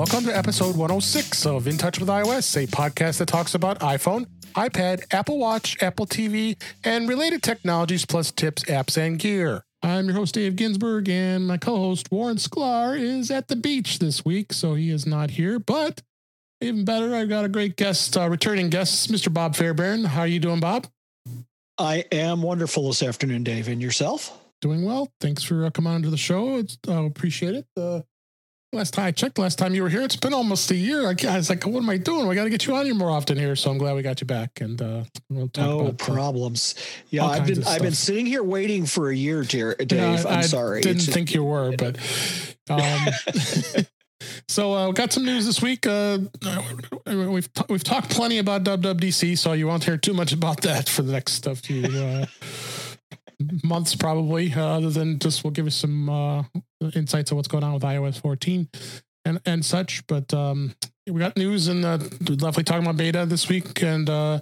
Welcome to episode 106 of In Touch with iOS, a podcast that talks about iPhone, iPad, Apple Watch, Apple TV, and related technologies plus tips, apps, and gear. I'm your host, Dave Ginsburg, and my co host, Warren Sklar, is at the beach this week, so he is not here. But even better, I've got a great guest, uh, returning guest, Mr. Bob Fairbairn. How are you doing, Bob? I am wonderful this afternoon, Dave. And yourself? Doing well. Thanks for uh, coming on to the show. It's, I appreciate it. Uh, last time I checked, last time you were here, it's been almost a year. I, I was like, what am I doing? We got to get you on here more often here. So I'm glad we got you back. And uh, we'll talk no about, uh, problems. yeah, I've been I've been sitting here waiting for a year, Dave. Yeah, I, I'm sorry. Didn't think you were, but. Um, So uh, we got some news this week. Uh, we've t- we've talked plenty about WWDC, so you won't hear too much about that for the next few uh, months, probably. Uh, other than just we'll give you some uh, insights on what's going on with iOS 14 and and such. But um, we got news and uh, definitely talking about beta this week, and uh,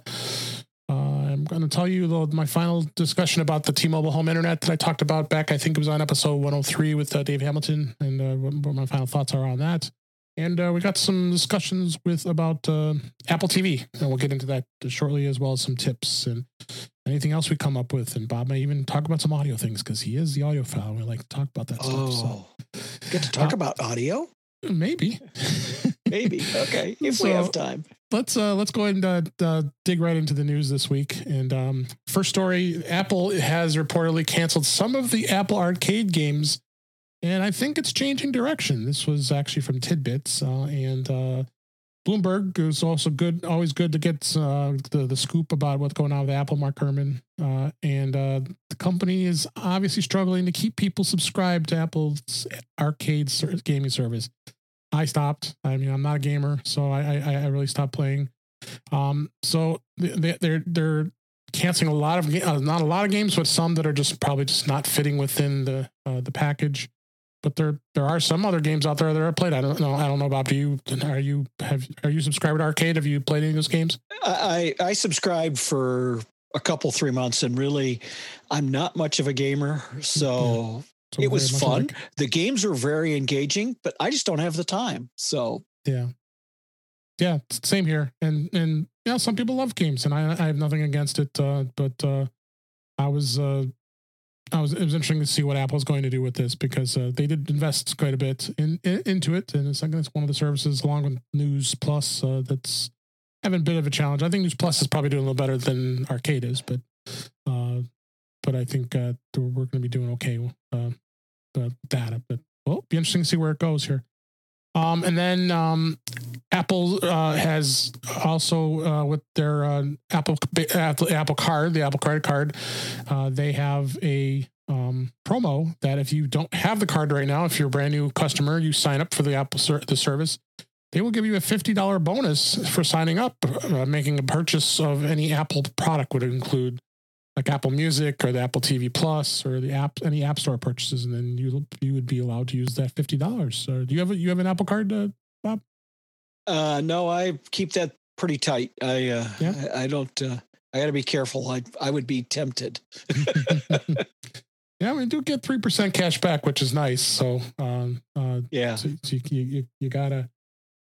I'm going to tell you my final discussion about the T-Mobile home internet that I talked about back. I think it was on episode 103 with uh, Dave Hamilton, and uh, what my final thoughts are on that. And uh, we got some discussions with about uh, Apple TV, and we'll get into that shortly, as well as some tips and anything else we come up with. And Bob may even talk about some audio things because he is the audiophile. We like to talk about that oh, stuff. So. Get to talk uh, about audio? Maybe. Maybe. Okay. If so, we have time let's uh, let's go ahead and uh, uh, dig right into the news this week. And um, first story: Apple has reportedly canceled some of the Apple Arcade games, and I think it's changing direction. This was actually from Tidbits, uh, and uh, Bloomberg is also good. Always good to get uh, the the scoop about what's going on with Apple. Mark Gurman, and the company is obviously struggling to keep people subscribed to Apple's arcade gaming service. I stopped. I mean, I'm not a gamer, so I I, I really stopped playing. Um, so they, they're they're canceling a lot of uh, not a lot of games, but some that are just probably just not fitting within the uh, the package. But there there are some other games out there that are played. I don't know. I don't know. Do you are you have are you subscribed to Arcade? Have you played any of those games? I I subscribed for a couple three months, and really, I'm not much of a gamer, so so it was fun. Like, the games were very engaging, but I just don't have the time. So yeah, yeah, same here. And and yeah, some people love games, and I I have nothing against it. Uh, but uh, I was uh, I was it was interesting to see what Apple's going to do with this because uh, they did invest quite a bit in, in into it, and it's, it's one of the services along with News Plus uh, that's having a bit of a challenge. I think News Plus is probably doing a little better than Arcade is, but uh, but I think uh, we're going to be doing okay uh, uh, data. But well, be interesting to see where it goes here. Um, and then um, Apple uh, has also uh, with their uh, Apple Apple Card, the Apple credit card, uh, they have a um, promo that if you don't have the card right now, if you're a brand new customer, you sign up for the Apple ser- the service, they will give you a fifty dollar bonus for signing up. Uh, making a purchase of any Apple product would include like Apple Music or the Apple TV Plus or the app any App Store purchases, and then you you would be allowed to use that fifty dollars. So do you have a, you have an Apple Card, uh, Bob? Uh, no, I keep that pretty tight. I uh, yeah. I, I don't. Uh, I got to be careful. I I would be tempted. yeah, we do get three percent cash back, which is nice. So um, uh, yeah, so, so you, you you gotta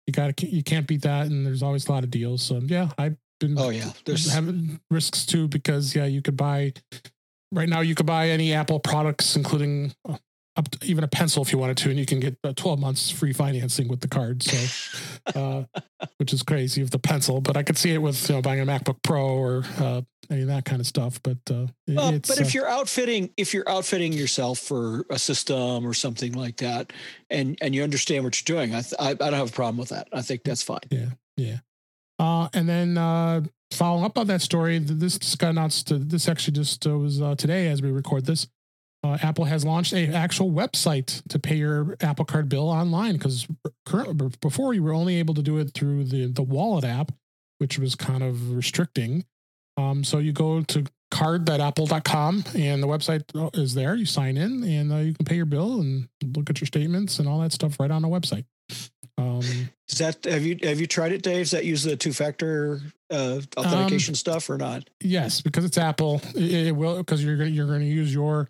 you gotta you can't beat that, and there's always a lot of deals. So yeah, I oh yeah. There's having risks too because yeah you could buy right now you could buy any apple products including uh, up even a pencil if you wanted to and you can get uh, 12 months free financing with the card so uh, which is crazy with the pencil but i could see it with you know buying a macbook pro or uh, any of that kind of stuff but uh, well, but if uh, you're outfitting if you're outfitting yourself for a system or something like that and and you understand what you're doing i th- I, I don't have a problem with that. I think that's fine. Yeah yeah uh, and then uh, following up on that story, this just got announced. To, this actually just uh, was uh, today as we record this. Uh, Apple has launched a actual website to pay your Apple Card bill online because currently before you were only able to do it through the the Wallet app, which was kind of restricting. Um, so you go to card.apple.com and the website uh, is there. You sign in and uh, you can pay your bill and look at your statements and all that stuff right on the website. Um, Does that have you have you tried it, Dave? Does that use the two factor uh, authentication um, stuff or not? Yes, because it's Apple. It, it will because you're gonna, you're going to use your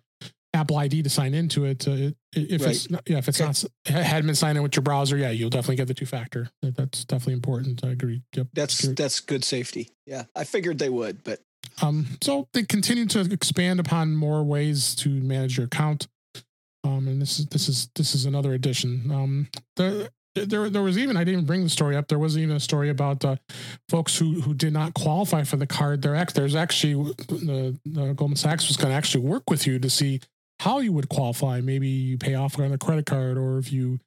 Apple ID to sign into it. Uh, if right. it's yeah, if it's okay. not hadn't been signed in with your browser, yeah, you'll definitely get the two factor. That's definitely important. I agree. Yep. That's that's good safety. Yeah, I figured they would, but um, so they continue to expand upon more ways to manage your account. Um, and this is this is this is another addition. Um, the there there was even I didn't even bring the story up. There was even a story about uh, folks who who did not qualify for the card. There there's actually the, the Goldman Sachs was going to actually work with you to see how you would qualify. Maybe you pay off on a credit card, or if you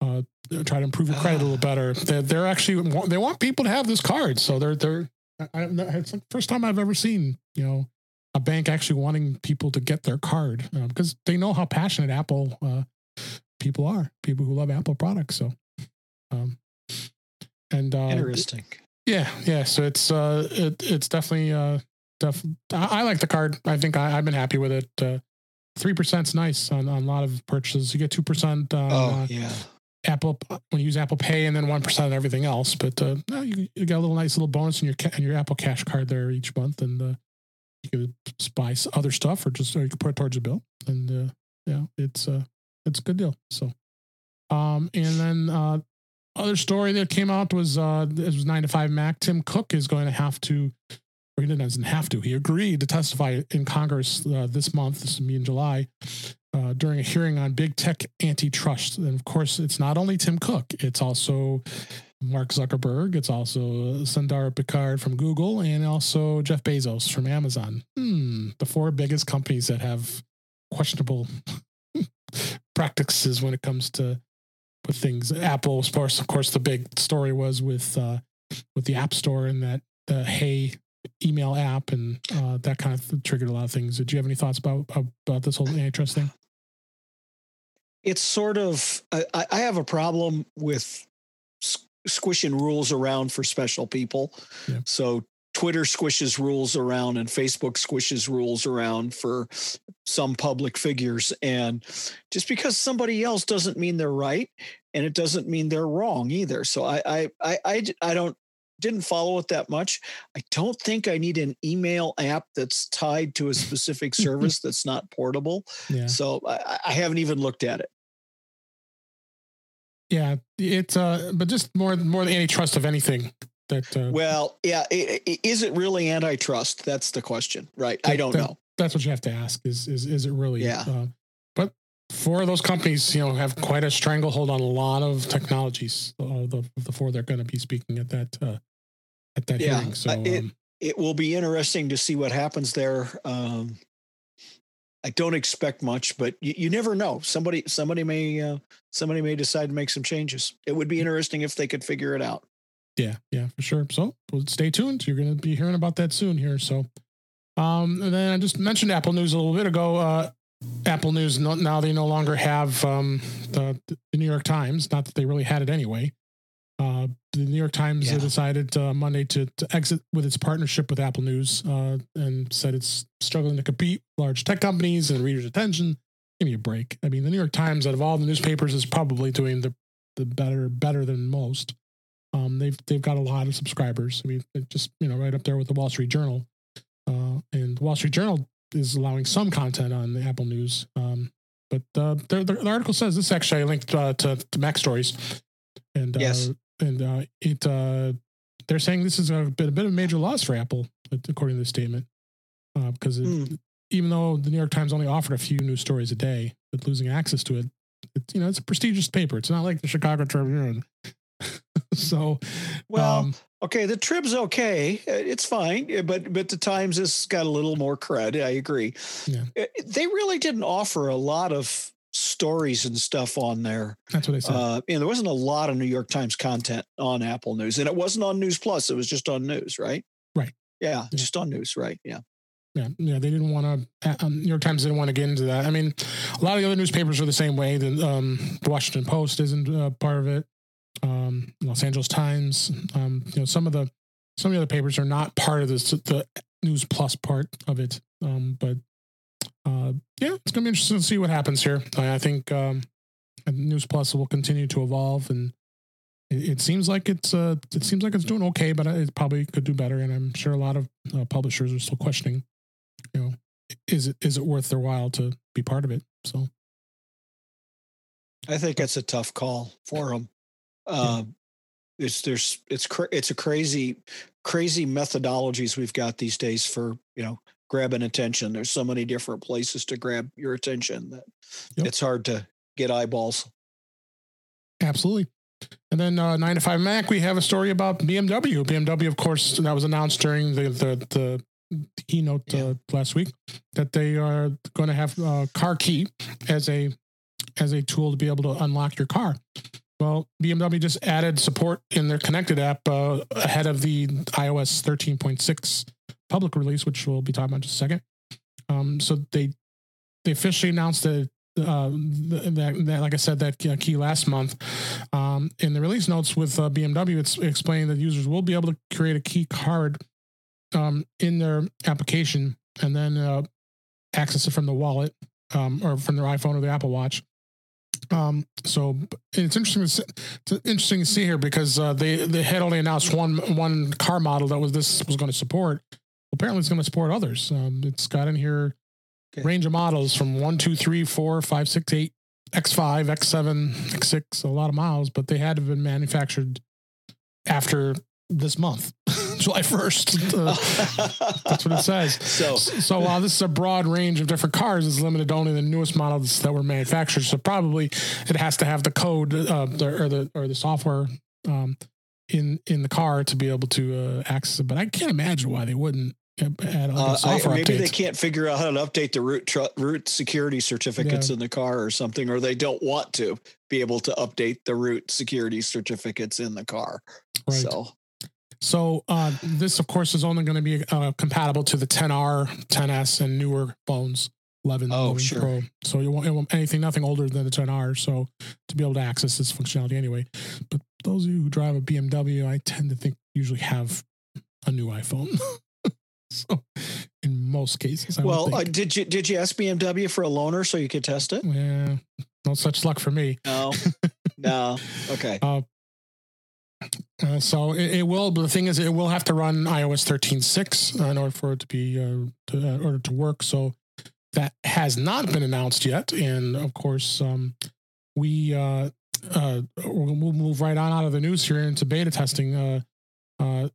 uh, try to improve your credit a little better. They're, they're, actually they want people to have this card. So they're they're I, it's the first time I've ever seen you know a bank actually wanting people to get their card uh, because they know how passionate Apple uh, people are, people who love Apple products. So, um, and uh, interesting. Yeah, yeah. So it's uh, it, it's definitely uh, def- I, I like the card. I think I, have been happy with it. Uh, three percent's nice on, on a lot of purchases. You get two percent. Uh, oh yeah. Apple when you use Apple Pay and then one percent on everything else. But uh, no, you, you got a little nice little bonus in your in your Apple Cash card there each month, and uh, you could buy other stuff or just or you could put it towards a bill. And uh, yeah, it's uh it's a good deal. So, um, and then uh, other story that came out was uh, it was nine to five Mac. Tim Cook is going to have to or he doesn't have to. He agreed to testify in Congress uh, this month. This will be in July uh, during a hearing on big tech antitrust. And of course, it's not only Tim Cook; it's also Mark Zuckerberg. It's also Sundar Pichai from Google, and also Jeff Bezos from Amazon. Hmm, the four biggest companies that have questionable practices when it comes to with things. Apple, of course, of course, the big story was with uh, with the App Store and that the Hey email app and uh, that kind of triggered a lot of things. Did you have any thoughts about about this whole antitrust thing? It's sort of I, I have a problem with squishing rules around for special people. Yeah. So Twitter squishes rules around and Facebook squishes rules around for some public figures. And just because somebody else doesn't mean they're right and it doesn't mean they're wrong either. So I I I I, I don't didn't follow it that much. I don't think I need an email app that's tied to a specific service that's not portable. Yeah. So I, I, haven't even looked at it. Yeah, it's uh, but just more more the antitrust of anything. That uh, well, yeah, it, it, is it really antitrust? That's the question, right? That, I don't that, know. That's what you have to ask. Is is is it really? Yeah. Uh, but four of those companies, you know, have quite a stranglehold on a lot of technologies. Uh, the the four they're going to be speaking at that uh, at that yeah, hearing. So it, um, it will be interesting to see what happens there. Um, I don't expect much, but you, you never know. Somebody somebody may uh, somebody may decide to make some changes. It would be interesting if they could figure it out. Yeah, yeah, for sure. So well, stay tuned. You're going to be hearing about that soon here. So, um, and then I just mentioned Apple News a little bit ago. Uh, Apple News now they no longer have um, the, the New York Times. Not that they really had it anyway. Uh, the New York Times yeah. decided uh, Monday to, to exit with its partnership with Apple News uh, and said it's struggling to compete with large tech companies and readers' attention. Give me a break. I mean, the New York Times, out of all the newspapers, is probably doing the the better better than most. Um, they've they've got a lot of subscribers. I mean, just you know, right up there with the Wall Street Journal. Uh, and the Wall Street Journal is allowing some content on the Apple News. Um, but uh, the, the, article says this actually I linked uh, to, to Mac Stories, and yes and uh, it uh, they're saying this is a bit a bit of a major loss for Apple, according to the statement, uh, because it, mm. even though the New York Times only offered a few news stories a day, but losing access to it, it's you know it's a prestigious paper. It's not like the Chicago Tribune. so, well, um, okay, the Trib's okay, it's fine, but but the Times has got a little more cred. I agree. Yeah. They really didn't offer a lot of stories and stuff on there. That's what I said. Uh, and there wasn't a lot of New York Times content on Apple News, and it wasn't on News Plus. It was just on News, right? Right. Yeah, yeah. just on News, right? Yeah. Yeah, yeah, they didn't want to. Um, New York Times didn't want to get into that. I mean, a lot of the other newspapers are the same way. The, um, the Washington Post isn't uh, part of it. Um, Los Angeles Times. Um, you know, some of the some of the other papers are not part of this the News Plus part of it. Um, but uh, yeah, it's going to be interesting to see what happens here. I, I think um, News Plus will continue to evolve, and it, it, seems like it's uh, it seems like it's doing okay, but it probably could do better. And I'm sure a lot of uh, publishers are still questioning, you know, is it is it worth their while to be part of it? So, I think it's a tough call for them. Uh. It's there's it's cra- it's a crazy crazy methodologies we've got these days for you know grabbing attention. There's so many different places to grab your attention that yep. it's hard to get eyeballs. Absolutely. And then uh, nine to five Mac, we have a story about BMW. BMW, of course, that was announced during the the, the keynote yeah. uh, last week that they are going to have uh, car key as a as a tool to be able to unlock your car. Well, BMW just added support in their connected app uh, ahead of the iOS 13.6 public release, which we'll be talking about in just a second. Um, so they they officially announced that uh, that, that, like I said, that key last month. Um, in the release notes with uh, BMW, it's explaining that users will be able to create a key card um, in their application and then uh, access it from the wallet um, or from their iPhone or the Apple Watch. Um, so it's interesting. To see, it's interesting to see here because uh, they they had only announced one one car model that was this was going to support. Apparently, it's going to support others. Um, it's got in here okay. range of models from one, two, three, four, five, six, eight, X5, X7, X6, a lot of miles, but they had to have been manufactured after this month, July 1st. Uh, that's what it says. So, so while this is a broad range of different cars, it's limited to only the newest models that were manufactured. So probably it has to have the code uh, the, or the or the software um, in in the car to be able to uh, access it. But I can't imagine why they wouldn't add uh, I, maybe updates. they can't figure out how to update the root tr- root security certificates yeah. in the car or something, or they don't want to be able to update the root security certificates in the car. Right. So so uh, this, of course, is only going to be uh, compatible to the 10R, 10S, and newer phones, 11, oh, 11 sure. Pro. So you won't, it won't anything nothing older than the 10R. So to be able to access this functionality anyway. But those of you who drive a BMW, I tend to think usually have a new iPhone. so in most cases, I well, uh, did you did you ask BMW for a loaner so you could test it? Yeah, no such luck for me. No, no. Okay. Uh, uh, so it, it, will, but the thing is, it will have to run iOS 13.6 uh, in order for it to be uh, to, uh, order to work. So that has not been announced yet, and of course, um, we uh, uh, we'll move right on out of the news here into beta testing. Uh, uh,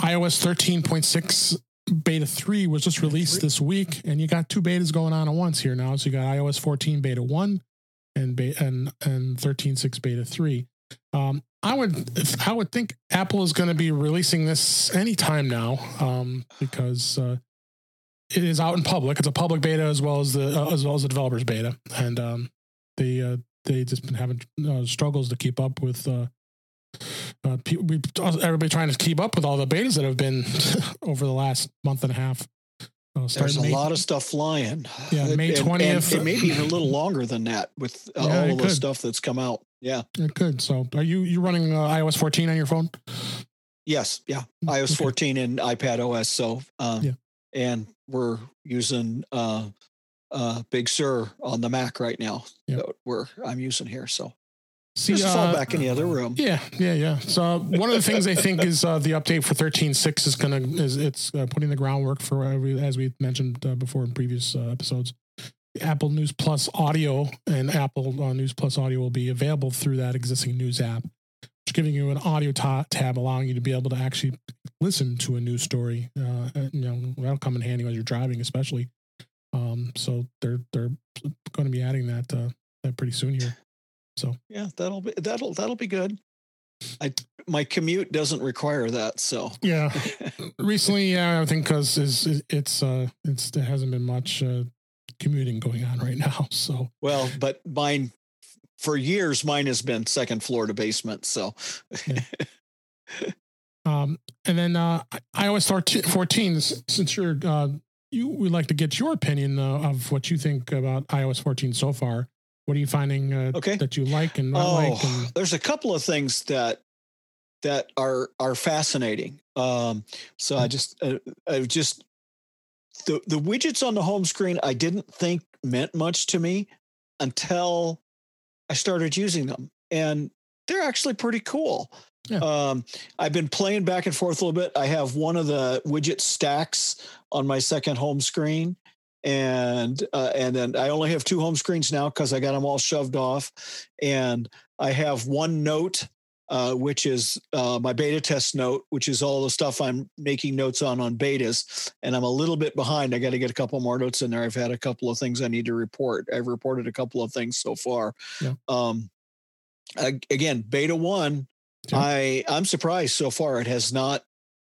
iOS 13.6 beta 3 was just released this week, and you got two betas going on at once here now. So you got iOS 14 beta 1 and beta, and and 13.6 beta 3. Um, I would I would think Apple is going to be releasing this anytime now um, because uh, it is out in public. It's a public beta as well as the uh, as well as the developers beta, and um, they uh, they just been having uh, struggles to keep up with. Uh, uh, we everybody trying to keep up with all the betas that have been over the last month and a half. Uh, There's a May, lot of stuff flying. Yeah, May twentieth. It may be even a little longer than that with uh, yeah, all the stuff that's come out. Yeah, it could. So, are you you running uh, iOS 14 on your phone? Yes. Yeah, mm, iOS okay. 14 and iPad OS. So, um, yeah. and we're using uh, uh, Big Sur on the Mac right now. Yep. That we're I'm using here. So See, Just fall uh, back in the other room. Yeah, yeah, yeah. So one of the things I think is uh, the update for 13.6 is gonna is it's uh, putting the groundwork for as we mentioned uh, before in previous uh, episodes. Apple News Plus Audio and Apple uh, News Plus Audio will be available through that existing news app, which giving you an audio ta- tab, allowing you to be able to actually listen to a news story. you know, that'll come in handy when you're driving, especially. Um, so they're they're going to be adding that that pretty soon here. So yeah, that'll be that'll that'll be good. I my commute doesn't require that, so yeah. Recently, yeah, I think because is it's uh it's there hasn't been much uh, commuting going on right now. So well, but mine for years mine has been second floor to basement. So. yeah. Um, and then uh, iOS 14, since you're uh, you would like to get your opinion uh, of what you think about iOS 14 so far. What are you finding uh, okay. that you like and not oh, like? And- there's a couple of things that that are are fascinating. Um, so I mm. just uh, I just the the widgets on the home screen I didn't think meant much to me until I started using them, and they're actually pretty cool. Yeah. Um, I've been playing back and forth a little bit. I have one of the widget stacks on my second home screen, and uh, and then I only have two home screens now because I got them all shoved off, and I have one note uh, which is uh, my beta test note, which is all the stuff I'm making notes on on betas. And I'm a little bit behind. I got to get a couple more notes in there. I've had a couple of things I need to report. I've reported a couple of things so far. Yeah. Um, again, beta one, yeah. I I'm surprised so far. It has not.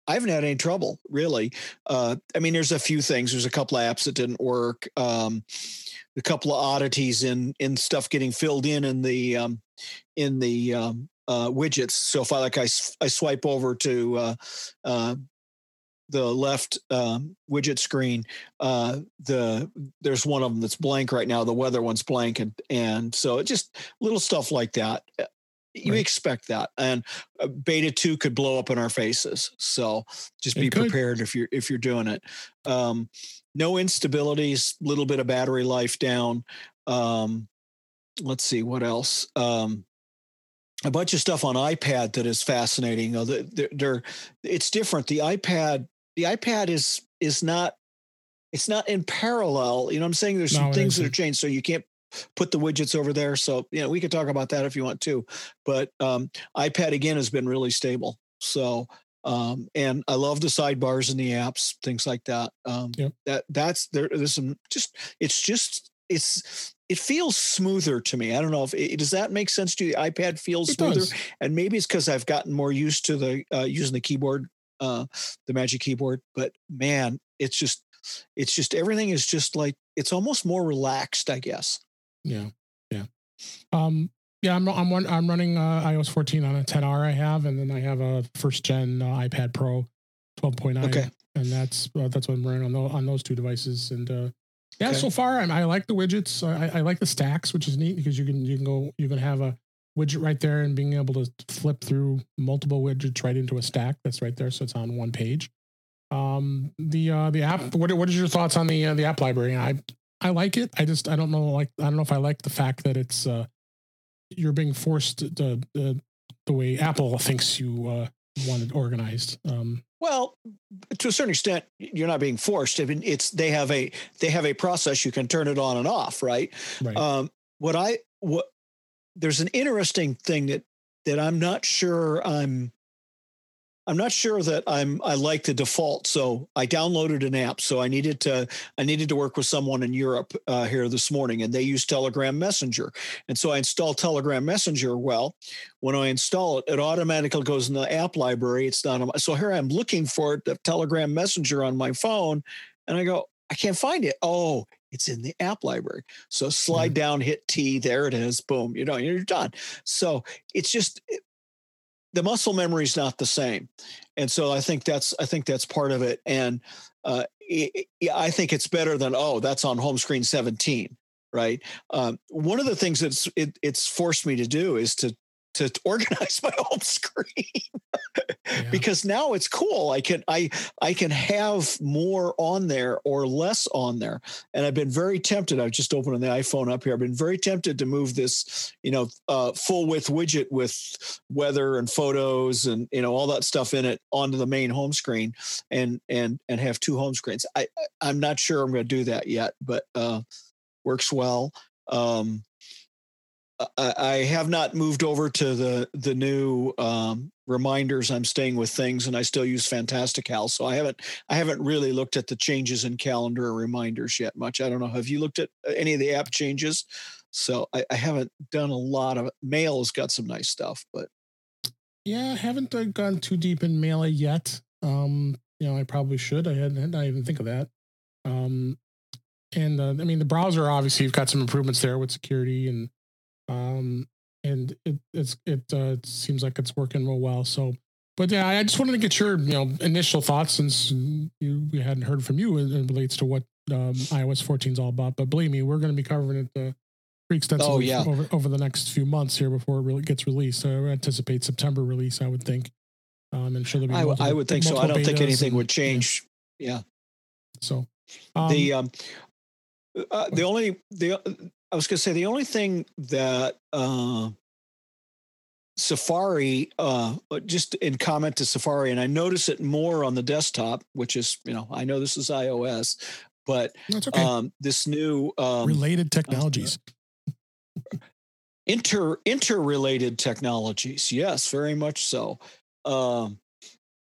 I haven't had any trouble really. Uh, I mean, there's a few things. There's a couple of apps that didn't work. Um, a couple of oddities in in stuff getting filled in in the um, in the um, uh, widgets. So if I like I, I swipe over to uh, uh, the left um, widget screen, uh, the there's one of them that's blank right now. The weather one's blank, and and so just little stuff like that. Uh, you right. expect that, and uh, beta two could blow up in our faces. So just be prepared if you're if you're doing it. Um, no instabilities, little bit of battery life down. Um, let's see what else. Um, a bunch of stuff on iPad that is fascinating. they're, they're, it's different. The iPad, the iPad is is not it's not in parallel. You know, I'm saying there's some things that are changed, so you can't put the widgets over there. So you know, we could talk about that if you want to. But um, iPad again has been really stable. So um, and I love the sidebars and the apps, things like that. Um, yep. That that's there. There's some just it's just it's it feels smoother to me. I don't know if it, does that make sense to you. The iPad feels it smoother, does. and maybe it's because I've gotten more used to the uh, using the keyboard, uh, the Magic Keyboard. But man, it's just it's just everything is just like it's almost more relaxed, I guess. Yeah, yeah, um, yeah. I'm I'm I'm running uh, iOS 14 on a 10R I have, and then I have a first gen uh, iPad Pro 12.9. Okay, and that's uh, that's what I'm running on the, on those two devices, and uh, yeah, okay. so far I, I, like the widgets. I, I, like the stacks, which is neat because you can you can go you can have a widget right there and being able to flip through multiple widgets right into a stack that's right there, so it's on one page. Um, the uh, the app. What what is your thoughts on the uh, the app library? I I like it. I just I don't know like I don't know if I like the fact that it's uh you're being forced to, to, to the way Apple thinks you uh want it organized. Um, well, to a certain extent, you're not being forced. I mean, it's they have a they have a process you can turn it on and off, right? right. Um, what I what there's an interesting thing that that I'm not sure I'm I'm not sure that I'm I like the default. So I downloaded an app. So I needed to I needed to work with someone in Europe uh, here this morning, and they use Telegram Messenger. And so I installed Telegram Messenger. Well, when I install it, it automatically goes in the app library. It's not on, so here I'm looking for the Telegram Messenger on my phone, and I go I can't find it. Oh, it's in the app library. So slide mm-hmm. down, hit T, there it is. Boom, you know, you're done. So it's just the muscle memory is not the same. And so i think that's i think that's part of it. And uh, i think it's better than oh that's on home screen 17 right? Um, one of the things that's it, it's forced me to do is to to organize my home screen yeah. because now it's cool. I can I I can have more on there or less on there. And I've been very tempted. I've just opened the iPhone up here. I've been very tempted to move this, you know, uh, full width widget with weather and photos and you know all that stuff in it onto the main home screen and and and have two home screens. I I'm not sure I'm going to do that yet, but uh, works well. Um, I have not moved over to the the new um, reminders. I'm staying with things, and I still use Fantastical. So I haven't I haven't really looked at the changes in calendar or reminders yet much. I don't know. Have you looked at uh, any of the app changes? So I, I haven't done a lot of it. Mail's got some nice stuff, but yeah, I haven't uh, gone too deep in Mail yet. Um, you know, I probably should. I hadn't. I even think of that. Um, and uh, I mean, the browser obviously you've got some improvements there with security and um, and it it's it uh, seems like it's working real well. So, but yeah, I just wanted to get your you know initial thoughts since you we hadn't heard from you as it relates to what um, iOS 14 is all about. But believe me, we're going to be covering it uh, pretty extensively oh, yeah. over over the next few months here before it really gets released. So I anticipate September release. I would think. Um, and sure, I, multiple, I would think so. I don't think anything and, would change. Yeah. yeah. So um, the um, uh, the only the I was going to say the only thing that uh, Safari, uh, just in comment to Safari, and I notice it more on the desktop, which is, you know, I know this is iOS, but okay. um, this new um, related technologies. inter interrelated technologies. Yes, very much so. Um,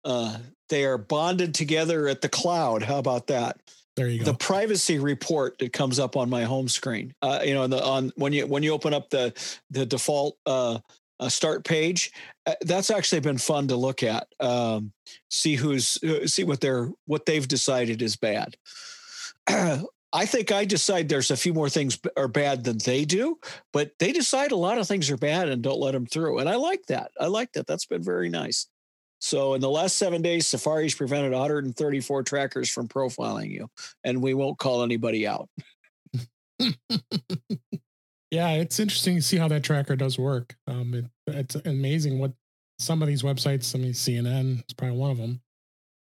uh, they are bonded together at the cloud. How about that? There you go. The privacy report that comes up on my home screen. Uh, you know, the, on when you when you open up the the default uh, uh, start page, uh, that's actually been fun to look at. Um, see who's uh, see what they're what they've decided is bad. I think I decide there's a few more things are bad than they do, but they decide a lot of things are bad and don't let them through. And I like that. I like that. That's been very nice. So in the last seven days, Safari's prevented 134 trackers from profiling you, and we won't call anybody out. yeah, it's interesting to see how that tracker does work. Um, it, it's amazing what some of these websites. I mean, CNN is probably one of them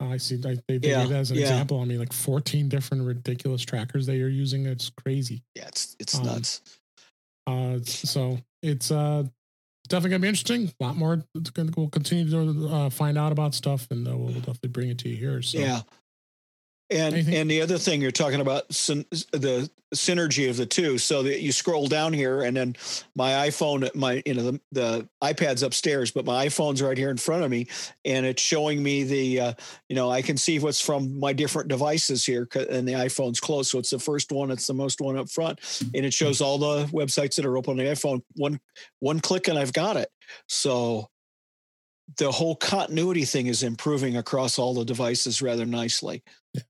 I see. I, they, they yeah, as an yeah. example. I mean, like 14 different ridiculous trackers they are using. It's crazy. Yeah, it's it's um, nuts. Uh, so it's uh definitely gonna be interesting. A lot more. We'll continue to uh, find out about stuff, and uh, we'll definitely bring it to you here. So yeah, and Anything? and the other thing you're talking about syn- the synergy of the two. So that you scroll down here, and then my iPhone, my you know the, the iPad's upstairs, but my iPhone's right here in front of me, and it's showing me the uh, you know I can see what's from my different devices here, and the iPhone's closed, so it's the first one, it's the most one up front, and it shows all the websites that are open on the iPhone. One one click, and I've got it. So the whole continuity thing is improving across all the devices rather nicely.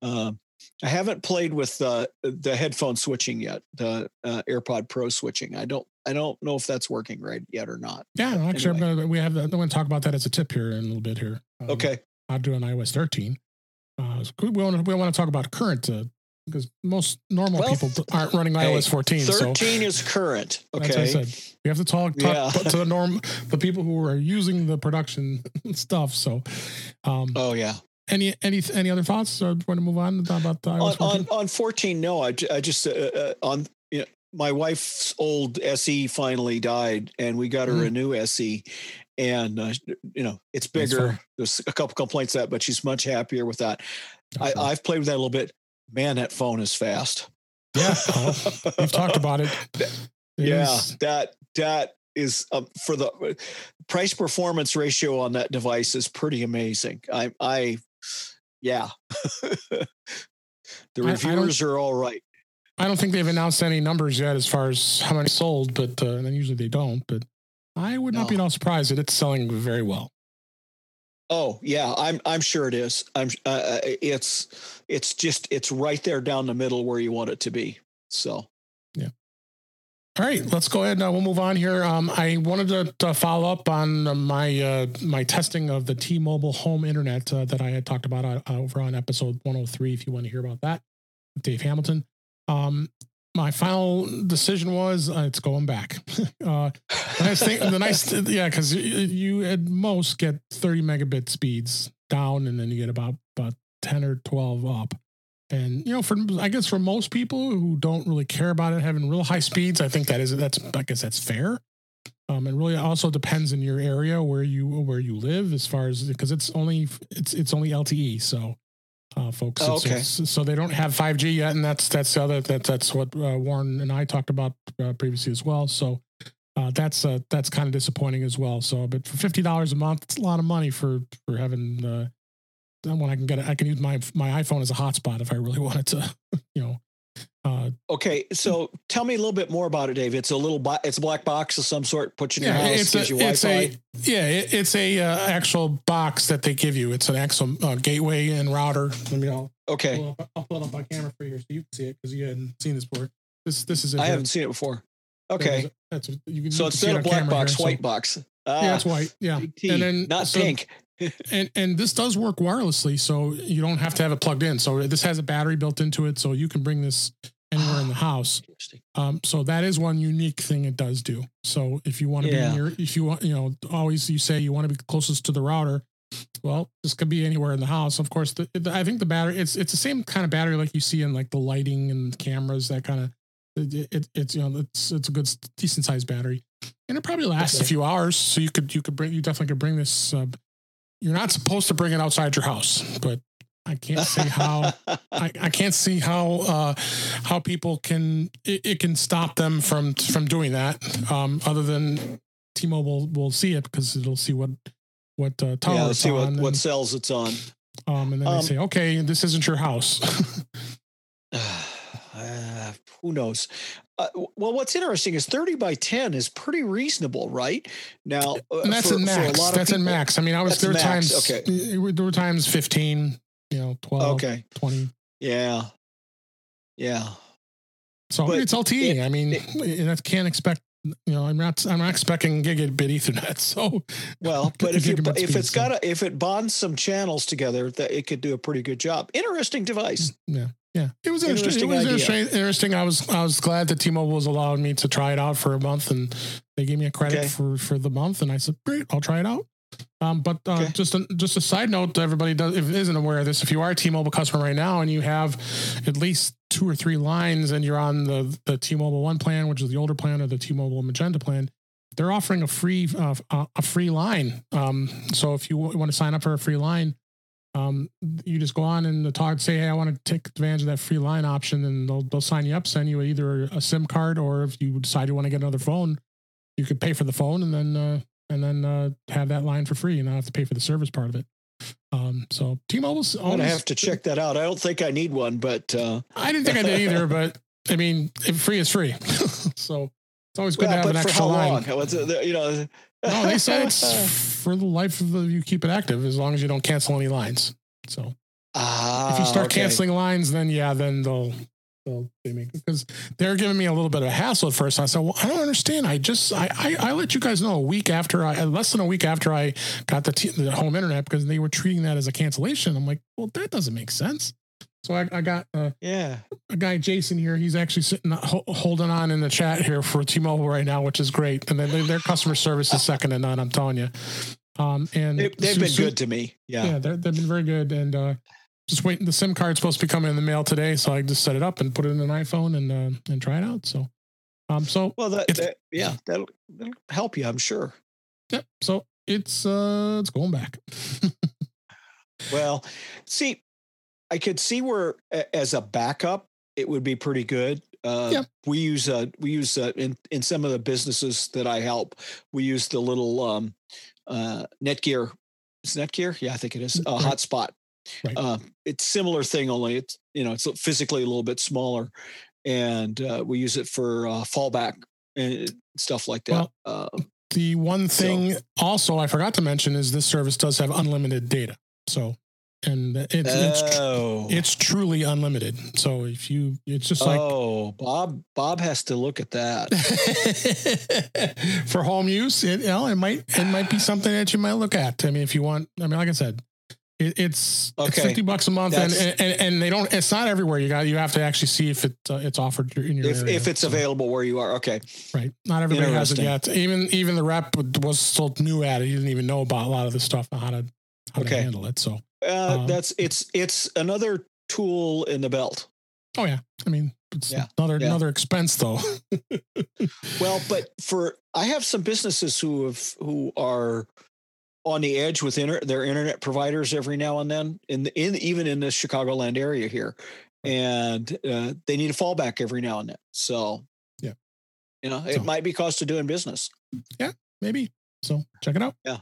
Um, I haven't played with uh, the headphone switching yet, the uh, AirPod Pro switching. I don't, I don't know if that's working right yet or not. Yeah, no, actually, anyway. gonna, we have. I'm going to talk about that as a tip here in a little bit here. Um, okay, I'll do an iOS 13. Uh, we want to we want to talk about current uh, because most normal well, people aren't running iOS 14. 13 so. is current. Okay. I said. We have to talk, talk yeah. to the norm, the people who are using the production stuff. So, um, oh yeah. Any any any other thoughts? Or want to move on about the iOS on, 14? On, on 14? No, I, I just uh, uh, on you know, my wife's old SE finally died, and we got her mm. a new SE, and uh, you know it's bigger. There's a couple complaints that, but she's much happier with that. I, I've played with that a little bit man, that phone is fast. Yeah, we've talked about it. it yeah, is. that that is um, for the price performance ratio on that device is pretty amazing. I, I, yeah, the reviewers I, I are all right. I don't think they've announced any numbers yet as far as how many sold, but uh, and usually they don't. But I would not no. be at all surprised that it's selling very well. Oh yeah, I'm I'm sure it is. I'm uh, uh, it's it's just it's right there down the middle where you want it to be. So yeah. All right, let's go ahead. Now we'll move on here. Um, I wanted to, to, follow up on my uh, my testing of the T-Mobile home internet uh, that I had talked about uh, over on episode 103. If you want to hear about that, Dave Hamilton. Um, my final decision was uh, it's going back. uh, the nice thing, the nice, yeah, because you, at most get 30 megabit speeds down, and then you get about about 10 or 12 up. And you know, for I guess for most people who don't really care about it having real high speeds, I think that is that's I guess that's fair. Um, it really also depends in your area where you where you live, as far as because it's only it's it's only LTE, so uh, folks. Oh, okay. It's, so they don't have 5G yet, and that's that's the other that that's what uh, Warren and I talked about uh, previously as well. So uh, that's uh, that's kind of disappointing as well. So, but for fifty dollars a month, it's a lot of money for for having. Uh, when I can get it, I can use my my iPhone as a hotspot if I really wanted to, you know, uh, okay, so tell me a little bit more about it, Dave. It's a little, bo- it's a black box of some sort. Put in yeah, your house. It's a, it's a, yeah, it, it's a uh, actual box that they give you. It's an actual uh, gateway and router. Let me. Okay. Pull up, I'll pull it up on camera for you so you can see it because you hadn't seen this before. This this is. I here. haven't seen it before. Okay. That's a, you can, so it's not a black box, here, white so. box. Ah, yeah, it's white. Yeah, and then not so, pink. And and this does work wirelessly, so you don't have to have it plugged in. So this has a battery built into it, so you can bring this anywhere in the house. Um, so that is one unique thing it does do. So if you want to yeah. be near, if you want, you know, always you say you want to be closest to the router. Well, this could be anywhere in the house. Of course, the, the, I think the battery it's it's the same kind of battery like you see in like the lighting and cameras. That kind of it, it, it's you know it's it's a good decent sized battery, and it probably lasts okay. a few hours. So you could you could bring you definitely could bring this. Uh, you're not supposed to bring it outside your house, but I can't see how I, I can't see how uh, how people can it, it, can stop them from from doing that. Um, other than T-Mobile will see it because it'll see what what uh, tower yeah, it's see on what, and, what cells it's on. Um, and then um, they say, okay, this isn't your house. uh, who knows? Uh, well, what's interesting is 30 by 10 is pretty reasonable, right? Now, uh, and that's for, in max. That's people, in max. I mean, I was there were times. Okay, there were times 15. You know, 12. Okay, 20. Yeah, yeah. So but it's LTE. It, I mean, it, I can't expect. You know, I'm not. I'm not expecting gigabit Ethernet. So, well, but if you if it's got a, if it bonds some channels together, that it could do a pretty good job. Interesting device. Yeah. Yeah, it was interesting. It was interesting, interesting. I was I was glad that T-Mobile was allowing me to try it out for a month, and they gave me a credit okay. for for the month, and I said, "Great, I'll try it out." Um, but uh, okay. just a, just a side note, to everybody does if isn't aware of this, if you are a T-Mobile customer right now and you have at least two or three lines, and you're on the the T-Mobile One plan, which is the older plan, or the T-Mobile Magenta plan, they're offering a free uh, a free line. Um, so if you want to sign up for a free line, um, you just go on and the talk say, hey, I want to take advantage of that free line option, and they'll they'll sign you up, send you either a SIM card, or if you decide you want to get another phone, you could pay for the phone and then uh, and then uh, have that line for free, and not have to pay for the service part of it. Um, so T-Mobile's. I'm gonna have to check that out. I don't think I need one, but uh... I didn't think I did either. But I mean, free is free, so it's always good well, to have an extra line. It, you know, no, they said it's for the life of the, you keep it active as long as you don't cancel any lines. So ah, if you start okay. canceling lines, then yeah, then they'll they'll they make because they're giving me a little bit of a hassle at first. I said, well, I don't understand. I just I I, I let you guys know a week after I less than a week after I got the, t- the home internet because they were treating that as a cancellation. I'm like, well, that doesn't make sense. So I, I got uh, yeah a guy Jason here. He's actually sitting ho- holding on in the chat here for T-Mobile right now, which is great. And then their customer service is second to none. I'm telling you. Um, and they, have been good to me. Yeah, yeah, they've been very good. And uh, just waiting. The SIM card's supposed to be coming in the mail today, so I just set it up and put it in an iPhone and uh, and try it out. So, um, so well, that, that yeah, that'll, that'll help you, I'm sure. Yep. So it's uh, it's going back. well, see, I could see where as a backup it would be pretty good. Uh, yeah. We use uh, we use uh, in in some of the businesses that I help. We use the little um, uh, Netgear. Is Netgear? Yeah, I think it is. A hotspot. Right. Uh, it's similar thing, only it's you know it's physically a little bit smaller, and uh, we use it for uh, fallback and stuff like that. Well, uh, the one thing so, also I forgot to mention is this service does have unlimited data. So and it's oh. it's, it's truly unlimited. So if you, it's just like oh, Bob Bob has to look at that for home use. It you know, it might it might be something that you might look at. I mean, if you want, I mean, like I said, it, it's okay. it's fifty bucks a month, and, and, and they don't. It's not everywhere. You got you have to actually see if it uh, it's offered in your if area, if it's so. available where you are. Okay, right. Not everybody has it yet. Even even the rep was still new at it. He didn't even know about a lot of the stuff how to how okay. to handle it. So uh, um, that's it's it's another tool in the belt. Oh yeah, I mean it's yeah. another yeah. another expense though. well, but for I have some businesses who have who are on the edge with inter, their internet providers every now and then in the, in even in the Chicagoland area here, and uh, they need a fallback every now and then. So yeah, you know it so. might be cost of doing business. Yeah, maybe. So check it out. Yeah.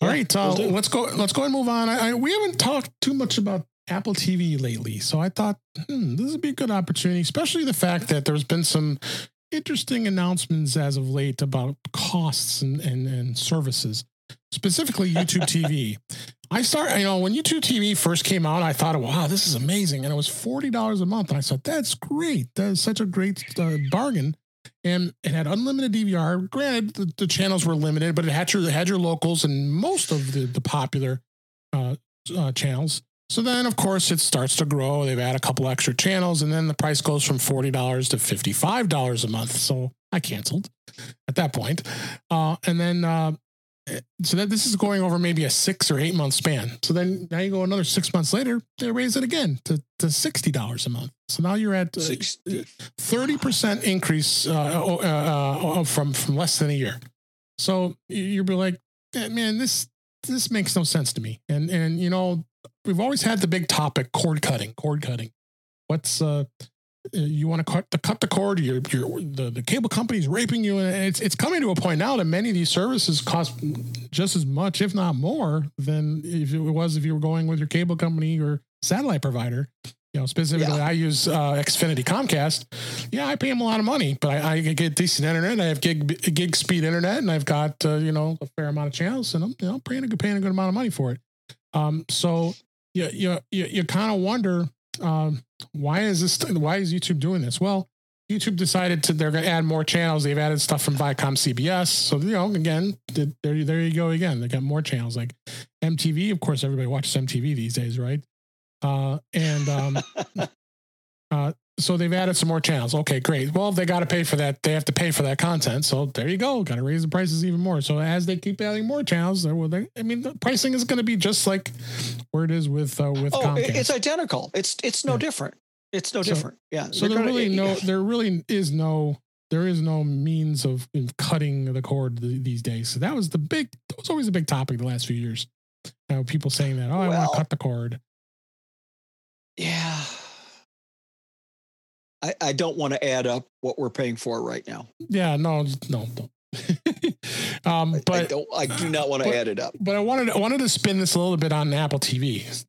All yeah, right, uh, let's go. Let's go and move on. I, I, we haven't talked too much about Apple TV lately, so I thought hmm, this would be a good opportunity, especially the fact that there's been some interesting announcements as of late about costs and and, and services, specifically YouTube TV. I start, you know, when YouTube TV first came out, I thought, wow, this is amazing, and it was forty dollars a month, and I thought that's great. That is such a great uh, bargain and it had unlimited DVR. Granted, the, the, channels were limited, but it had your it had your locals and most of the the popular uh, uh, channels. So then, of course, it starts to grow. They've added a couple extra channels, and then the price goes from forty dollars to fifty five dollars a month. So I canceled at that point, uh, and then uh, so that this is going over maybe a six or eight month span. So then now you go another six months later, they raise it again to, to sixty dollars a month. So now you're at uh, thirty uh, percent increase uh, uh, uh, from from less than a year. So you'll be like, eh, man, this this makes no sense to me. And and you know we've always had the big topic cord cutting, cord cutting. What's uh you want to cut the cut the cord you're, you're the, the cable company's raping you and it's it's coming to a point now that many of these services cost just as much if not more than if it was if you were going with your cable company or satellite provider. You know specifically yeah. i use uh, xfinity comcast. Yeah i pay them a lot of money but i, I get decent internet i have gig gig speed internet and i've got uh, you know a fair amount of channels and i'm you know paying a good paying a good amount of money for it. Um so you you you, you kind of wonder um, why is this? Why is YouTube doing this? Well, YouTube decided to they're going to add more channels. They've added stuff from Viacom CBS. So you know, again, there there you go again. They got more channels like MTV. Of course, everybody watches MTV these days, right? Uh, and um, uh, so they've added some more channels. Okay, great. Well, they got to pay for that. They have to pay for that content. So there you go. Got to raise the prices even more. So as they keep adding more channels, well, they, I mean, the pricing is going to be just like where it is with uh, with. Oh, Comcast. it's identical. It's it's no yeah. different. It's no so, different. Yeah. So there really no yeah. there really is no there is no means of, of cutting the cord these days. So that was the big. That was always a big topic the last few years. You know, people saying that, oh, I want to cut the cord. Yeah I, I don't want to add up what we're paying for right now. Yeah, no, no, don't. um, but I, don't, I do not want to add it up. But I wanted I wanted to spin this a little bit on Apple TV.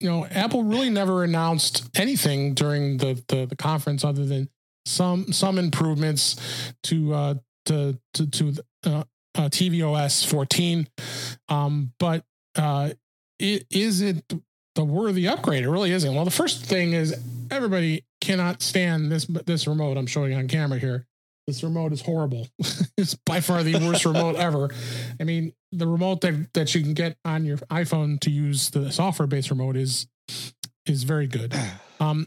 You know, Apple really never announced anything during the, the, the conference other than some some improvements to uh, to to to uh, uh, tvOS 14. Um, but uh, it, is it the worthy upgrade? It really isn't. Well, the first thing is everybody cannot stand this this remote I'm showing on camera here. This remote is horrible. it's by far the worst remote ever. I mean, the remote that, that you can get on your iPhone to use the software based remote is is very good. Um,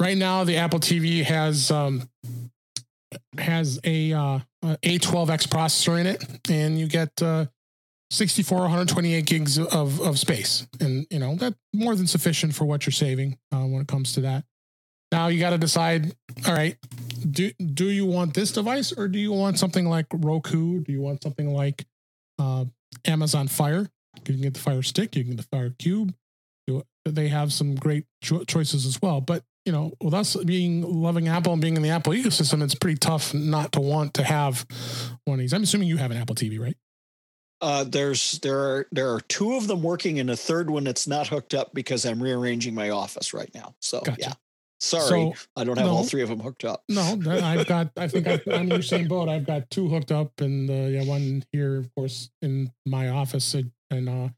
right now, the Apple TV has um, has a uh, A12X processor in it, and you get uh, 64 128 gigs of of space, and you know that more than sufficient for what you're saving uh, when it comes to that. Now you got to decide. All right, do do you want this device or do you want something like Roku? Do you want something like uh, Amazon Fire? You can get the Fire Stick. You can get the Fire Cube. They have some great cho- choices as well. But you know, with us being loving Apple and being in the Apple ecosystem, it's pretty tough not to want to have one of these. I'm assuming you have an Apple TV, right? Uh, there's there are there are two of them working and a third one that's not hooked up because I'm rearranging my office right now. So gotcha. yeah. Sorry, so, I don't have no, all three of them hooked up. No, I've got. I think I, am in the same boat. I've got two hooked up, and uh, yeah, one here, of course, in my office, and uh,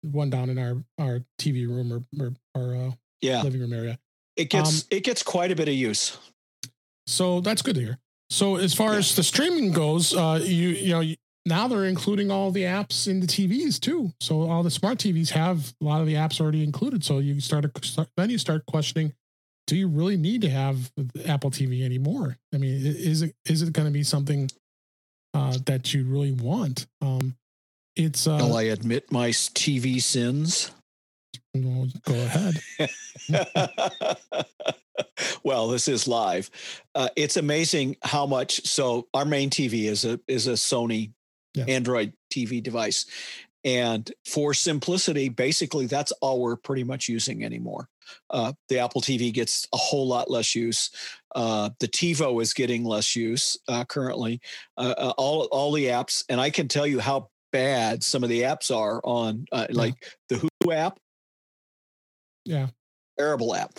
one down in our our TV room or, or our uh, yeah living room area. It gets um, it gets quite a bit of use. So that's good to hear. So as far yeah. as the streaming goes, uh, you you know now they're including all the apps in the TVs too. So all the smart TVs have a lot of the apps already included. So you start, start then you start questioning do you really need to have Apple TV anymore? I mean, is it is it going to be something uh, that you really want? Um, it's. Uh, Shall I admit my TV sins? Well, go ahead. well, this is live. Uh, it's amazing how much. So our main TV is a is a Sony yeah. Android TV device, and for simplicity, basically that's all we're pretty much using anymore. Uh, the Apple TV gets a whole lot less use. Uh, the TiVo is getting less use uh, currently. Uh, uh, all all the apps, and I can tell you how bad some of the apps are on, uh, yeah. like the Hulu app. Yeah, terrible app.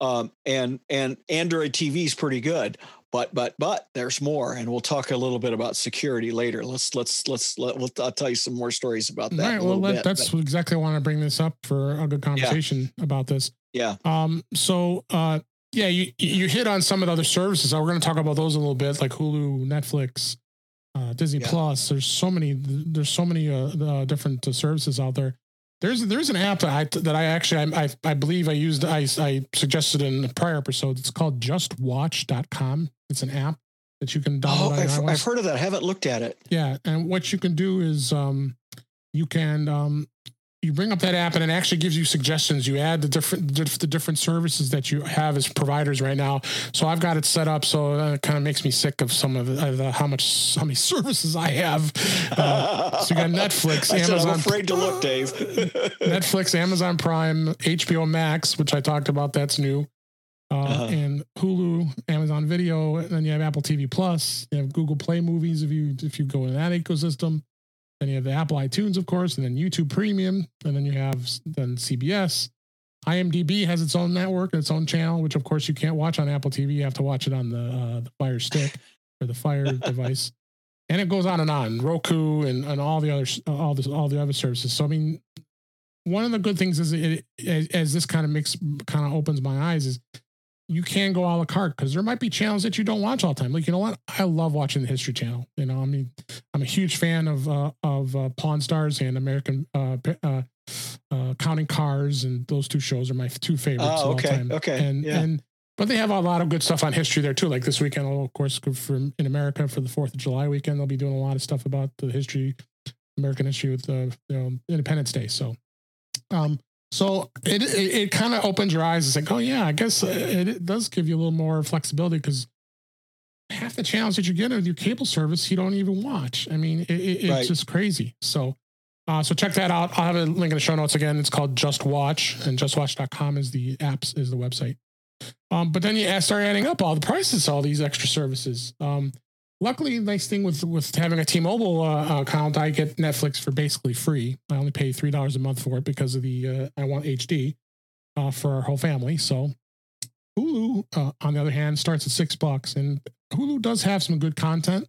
Um, and and Android TV is pretty good, but but but there's more and we'll talk a little bit about security later let's let's let's let, we'll, i'll tell you some more stories about that right well that's but. exactly why i want to bring this up for a good conversation yeah. about this yeah um so uh yeah you you hit on some of the other services we're going to talk about those a little bit like hulu netflix uh, disney yeah. plus there's so many there's so many uh, uh different uh, services out there there's there's an app that I that I actually I I, I believe I used I I suggested in a prior episode. It's called JustWatch.com. It's an app that you can download. Oh, I've, I've, heard of that. I haven't looked at it. Yeah, and what you can do is um, you can um, you bring up that app and it actually gives you suggestions. You add the different the different services that you have as providers right now. So I've got it set up so it kind of makes me sick of some of the, the how much how many services I have. Uh, so you got Netflix, I Amazon. I'm afraid to look, Dave. Netflix, Amazon Prime, HBO Max, which I talked about. That's new. Uh, uh-huh. and Hulu, Amazon Video, and then you have Apple TV Plus. You have Google Play Movies if you if you go in that ecosystem. Then you have the Apple iTunes, of course, and then YouTube Premium, and then you have then CBS. IMDb has its own network, its own channel, which of course you can't watch on Apple TV. You have to watch it on the uh, the Fire Stick or the Fire device, and it goes on and on. Roku and, and all the other all the all the other services. So I mean, one of the good things is it, it as this kind of makes kind of opens my eyes is you can go a la carte because there might be channels that you don't watch all the time. Like you know what, I love watching the History Channel. You know, I mean, I'm a huge fan of uh, of uh, Pawn Stars and American uh, uh, uh, Counting Cars, and those two shows are my two favorites oh, okay, all time. Okay, and yeah. and but they have a lot of good stuff on history there too. Like this weekend, of course, for in America for the Fourth of July weekend, they'll be doing a lot of stuff about the history, American history with the you know Independence Day. So, um, so it it, it kind of opens your eyes. It's like, oh yeah, I guess it, it does give you a little more flexibility because half the channels that you get with your cable service you don't even watch. I mean, it, it's right. just crazy. So. Uh, so check that out. I'll have a link in the show notes again. It's called Just Watch, and justwatch.com is the apps is the website. Um, but then you start adding up all the prices, all these extra services. Um, luckily, nice thing with with having a T-Mobile uh, account, I get Netflix for basically free. I only pay three dollars a month for it because of the uh, I want HD uh, for our whole family. So Hulu, uh, on the other hand, starts at six bucks, and Hulu does have some good content.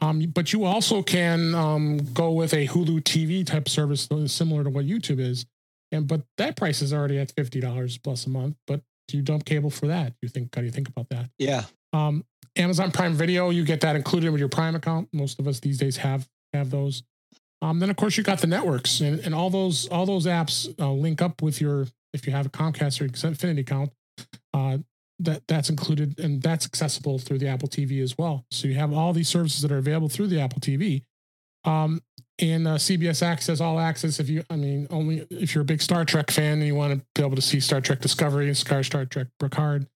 Um, but you also can um, go with a Hulu TV type service similar to what YouTube is, and but that price is already at fifty dollars plus a month. But do you dump cable for that? Do You think? How do you think about that? Yeah. Um, Amazon Prime Video, you get that included with your Prime account. Most of us these days have have those. Um, then of course you got the networks and, and all those all those apps uh, link up with your if you have a Comcast or Xfinity account. Uh, that that's included and that's accessible through the Apple TV as well. So you have all these services that are available through the Apple TV. Um, and uh, CBS Access, All Access. If you, I mean, only if you're a big Star Trek fan and you want to be able to see Star Trek Discovery Star Star Trek Picard,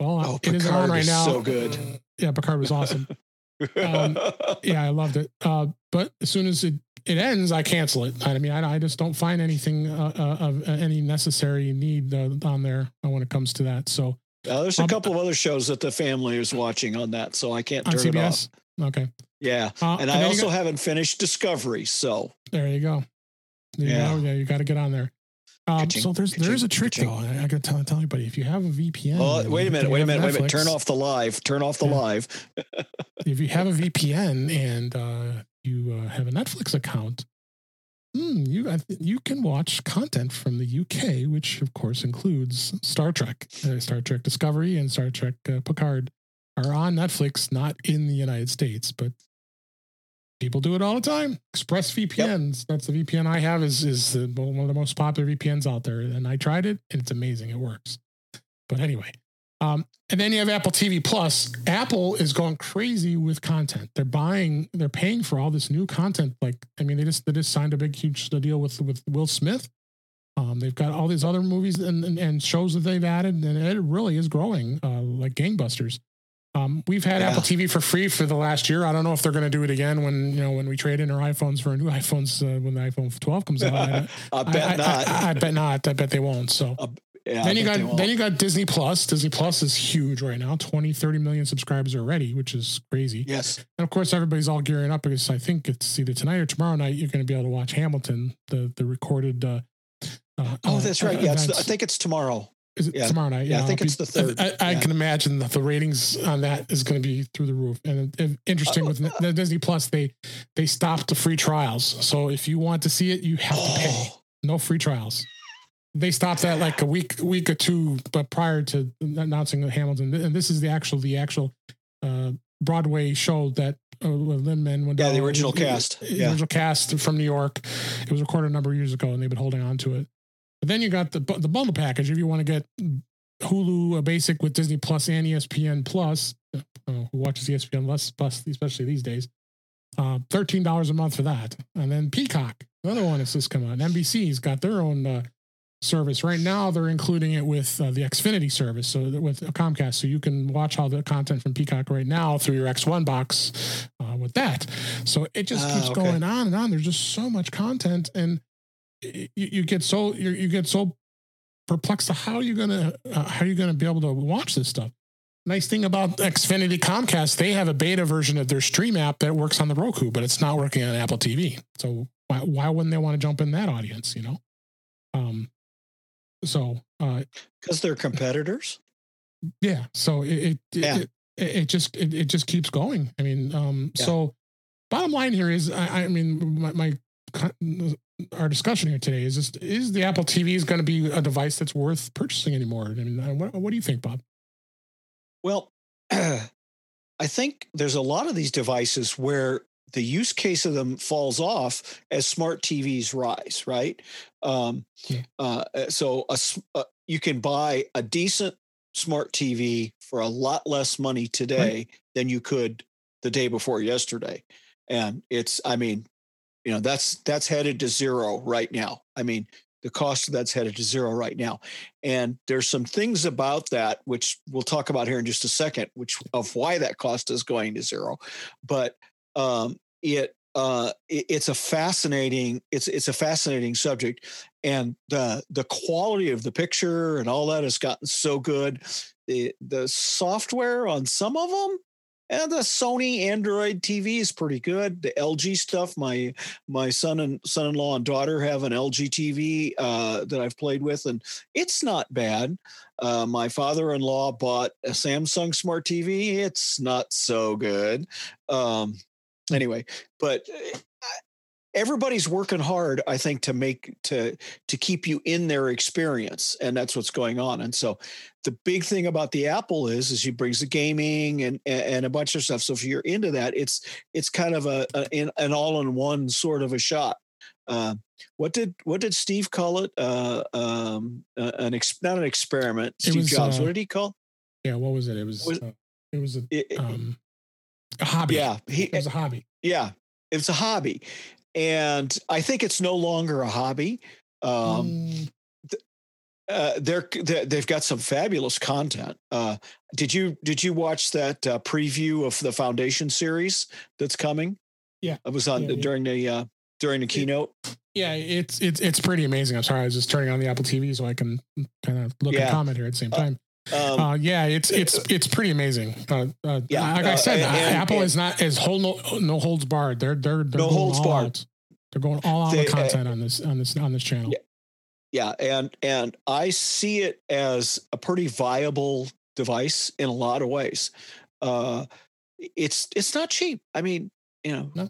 well, oh, it is on right now. So good. Uh, yeah, Picard was awesome. um, yeah, I loved it. Uh, but as soon as it it ends, I cancel it. I mean, I, I just don't find anything uh, uh of any necessary need uh, on there when it comes to that. So there's a um, couple of other shows that the family is watching on that, so I can't turn it off. Okay. Yeah, uh, and, and I also got, haven't finished Discovery, so there you go. There yeah, you yeah, you got to get on there. Um, so there's there's a trick though. I, I got to tell, tell anybody if you have a VPN. Oh, wait a minute, wait a minute, Netflix, wait a minute. Turn off the live. Turn off the yeah. live. if you have a VPN and uh, you uh, have a Netflix account, hmm, you you can watch content from the UK, which of course includes Star Trek, uh, Star Trek Discovery, and Star Trek uh, Picard, are on Netflix, not in the United States, but people do it all the time. Express VPNs. Yep. That's the VPN I have. is is the, one of the most popular VPNs out there, and I tried it, and it's amazing. It works. But anyway, um, and then you have Apple TV Plus. Apple is going crazy with content. They're buying, they're paying for all this new content. Like, I mean, they just they just signed a big, huge deal with with Will Smith. Um, they've got all these other movies and, and, and, shows that they've added, and it really is growing uh, like gangbusters. Um, we've had yeah. Apple TV for free for the last year. I don't know if they're going to do it again when you know when we trade in our iPhones for new iPhones uh, when the iPhone 12 comes out. I, I bet I, not. I, I, bet not. I bet they won't. So. Uh, yeah, then you got then you got Disney Plus. Disney Plus is huge right now. 20, 30 million subscribers already, which is crazy. Yes. And of course everybody's all gearing up because I think it's either tonight or tomorrow night you're going to be able to watch Hamilton, the the recorded uh, uh, oh, that's right. Yeah, I think it's tomorrow. Is it yeah. tomorrow night? Yeah, yeah I think it's the third. I, I yeah. can imagine that the ratings on that is going to be through the roof. And, and interesting with the Disney Plus, they they stopped the free trials. So if you want to see it, you have to pay. Oh. No free trials. They stopped that like a week week or two, but prior to announcing Hamilton. And this is the actual the actual uh, Broadway show that uh, Lin Manuel. Yeah, the original cast. The original cast from New York. It was recorded a number of years ago, and they've been holding on to it. But then you got the the bundle package if you want to get Hulu a basic with Disney Plus and ESPN Plus. Uh, who watches ESPN Plus, Plus, especially these days? Uh, Thirteen dollars a month for that, and then Peacock. Another one has just come out. NBC's got their own uh, service right now. They're including it with uh, the Xfinity service, so with Comcast, so you can watch all the content from Peacock right now through your X1 box uh, with that. So it just keeps okay. going on and on. There's just so much content, and you, you get so you get so perplexed to how you're gonna uh, how you're gonna be able to watch this stuff. Nice thing about Xfinity Comcast, they have a beta version of their Stream app that works on the Roku, but it's not working on Apple TV. So why, why wouldn't they want to jump in that audience? You know, um, so because uh, they're competitors. Yeah. So it it, yeah. it, it, it just it, it just keeps going. I mean, um, yeah. so bottom line here is, I, I mean, my, my our discussion here today is just is the Apple TV is going to be a device that's worth purchasing anymore? I mean, uh, what, what do you think, Bob? Well, I think there's a lot of these devices where the use case of them falls off as smart TVs rise, right? Um, yeah. uh, uh so a, a, uh, you can buy a decent smart TV for a lot less money today right. than you could the day before yesterday, and it's I mean, you know that's that's headed to zero right now. I mean, the cost of that's headed to zero right now. And there's some things about that which we'll talk about here in just a second, which of why that cost is going to zero. But um, it, uh, it it's a fascinating it's it's a fascinating subject, and the the quality of the picture and all that has gotten so good. The the software on some of them and the Sony Android TV is pretty good. The LG stuff, my my son and son-in-law and daughter have an LG TV uh, that I've played with, and it's not bad. Uh, my father-in-law bought a Samsung Smart TV. It's not so good. Um, anyway, but uh, everybody's working hard i think to make to to keep you in their experience and that's what's going on and so the big thing about the apple is is he brings the gaming and and a bunch of stuff so if you're into that it's it's kind of a, a an all-in-one sort of a shot. Uh, what did what did steve call it? Uh, um, uh, an ex, not an experiment steve was, jobs what uh, did he call? yeah what was it? It was, was uh, it was a, it, um, a hobby. Yeah he, it was a hobby. yeah it's a hobby and I think it's no longer a hobby. Um, mm. uh, they're, they've got some fabulous content. Uh, did you did you watch that uh, preview of the Foundation series that's coming? Yeah, it was on yeah, during yeah. the uh, during the keynote. Yeah, it's it's it's pretty amazing. I'm sorry, I was just turning on the Apple TV so I can kind of look yeah. and comment here at the same uh, time. Um, uh, yeah, it's it's it's pretty amazing. Uh, uh, yeah, like I uh, said, and, Apple and, is not is hold no, no holds barred. They're they're, they're no holds barred. Out. They're going all out they, uh, content on this on this on this channel. Yeah, yeah, and and I see it as a pretty viable device in a lot of ways. Uh, it's it's not cheap. I mean, you know, no.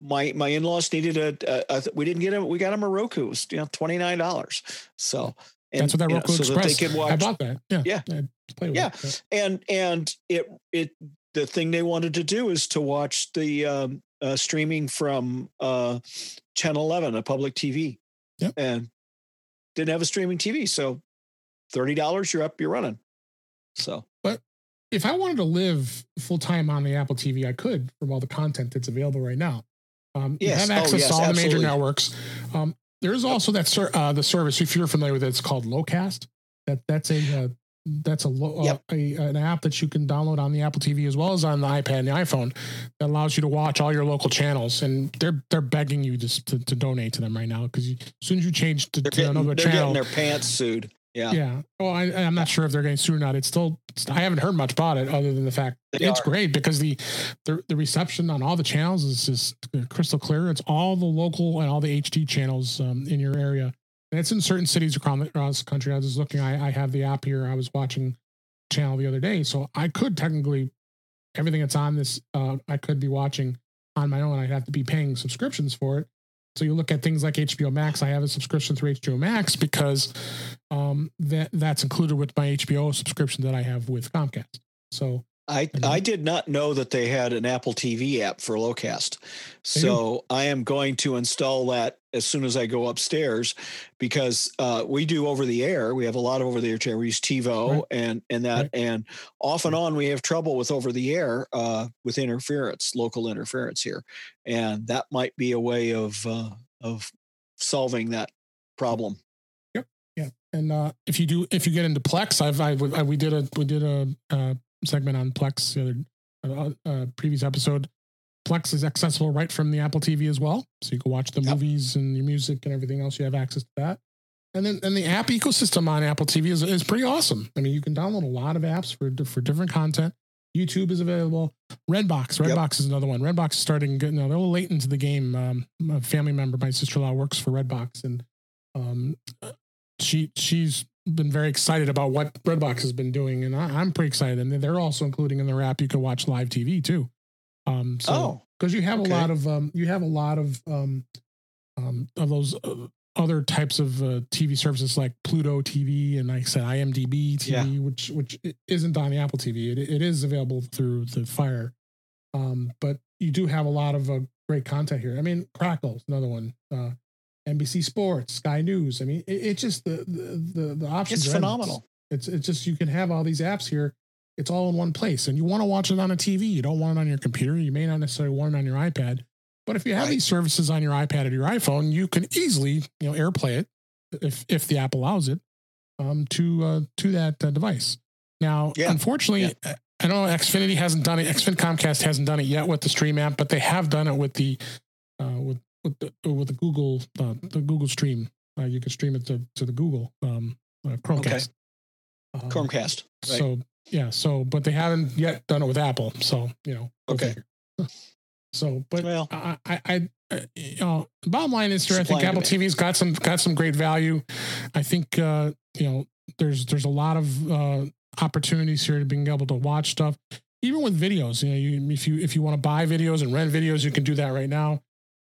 my my in laws needed a, a, a, we didn't get him we got him a Roku. It was you know twenty nine dollars. So and, that's what that Roku know, so Express. That watch, I bought that. Yeah, yeah, yeah. yeah. And and it it the thing they wanted to do is to watch the um, uh, streaming from uh, Channel Eleven, a public TV, yep. and didn't have a streaming TV, so thirty dollars, you're up, you're running. So, but if I wanted to live full time on the Apple TV, I could from all the content that's available right now. Um, yes. You have access oh, yes, to all absolutely. the major networks. Um, there is also that ser- uh, the service if you're familiar with it, it's called Locast. That that's a uh, that's a, lo- yep. uh, a, an app that you can download on the Apple TV as well as on the iPad and the iPhone that allows you to watch all your local channels. And they're they're begging you to to, to donate to them right now because as soon as you change to, to another they're channel, getting their pants sued. Yeah. Yeah. Well, I, am not sure if they're getting sued or not. It's still, I haven't heard much about it other than the fact they it's are. great because the, the, the reception on all the channels is just crystal clear. It's all the local and all the HD channels um, in your area. And it's in certain cities across the country. I was looking, I, I have the app here. I was watching channel the other day. So I could technically, everything that's on this, uh, I could be watching on my own. I'd have to be paying subscriptions for it. So you look at things like HBO Max. I have a subscription through HBO Max because um, that that's included with my HBO subscription that I have with Comcast. So I I did not know that they had an Apple TV app for Locast. So I am going to install that as soon as I go upstairs because uh, we do over the air. We have a lot of over the air chair. We use TiVo right. and and that right. and off and on we have trouble with over the air uh, with interference, local interference here, and that might be a way of uh, of solving that problem. Yep. Yeah. And uh, if you do, if you get into Plex, I've I, I we did a we did a uh, segment on Plex the other uh, uh, previous episode Plex is accessible right from the Apple TV as well. So you can watch the yep. movies and your music and everything else. You have access to that. And then and the app ecosystem on Apple TV is, is pretty awesome. I mean, you can download a lot of apps for for different content. YouTube is available. Redbox, Redbox yep. is another one. Redbox is starting getting you know, they're a little late into the game. Um, a family member, my sister in law, works for Redbox, and um, she she's been very excited about what Redbox has been doing, and I, am pretty excited. And they're also including in their app you can watch live TV too. Um, so because oh, you have okay. a lot of um, you have a lot of um, um, of those uh, other types of uh, TV services like Pluto TV and like I said IMDb TV, yeah. which which isn't on the Apple TV. It, it is available through the Fire, um, but you do have a lot of uh, great content here. I mean, Crackle's another one. Uh, NBC Sports, Sky News. I mean, it, it's just the the the, the options. It's phenomenal. It's it's just you can have all these apps here it's all in one place. And you want to watch it on a TV. You don't want it on your computer. You may not necessarily want it on your iPad. But if you have right. these services on your iPad or your iPhone, you can easily, you know, AirPlay it if if the app allows it um, to uh, to that uh, device. Now, yeah. unfortunately, yeah. I know Xfinity hasn't done it. Xfin Comcast hasn't done it yet with the Stream app, but they have done it with the uh, with with the, with the Google uh, the Google Stream. Uh, you can stream it to to the Google um, uh, Chromecast. Okay. Chromecast. Right. So yeah. So, but they haven't yet done it with Apple. So, you know. Okay. so, but well, I, I, I, you know, bottom line is here. I think Apple TV's got some got some great value. I think uh, you know there's there's a lot of uh, opportunities here to being able to watch stuff, even with videos. You know, you if you if you want to buy videos and rent videos, you can do that right now.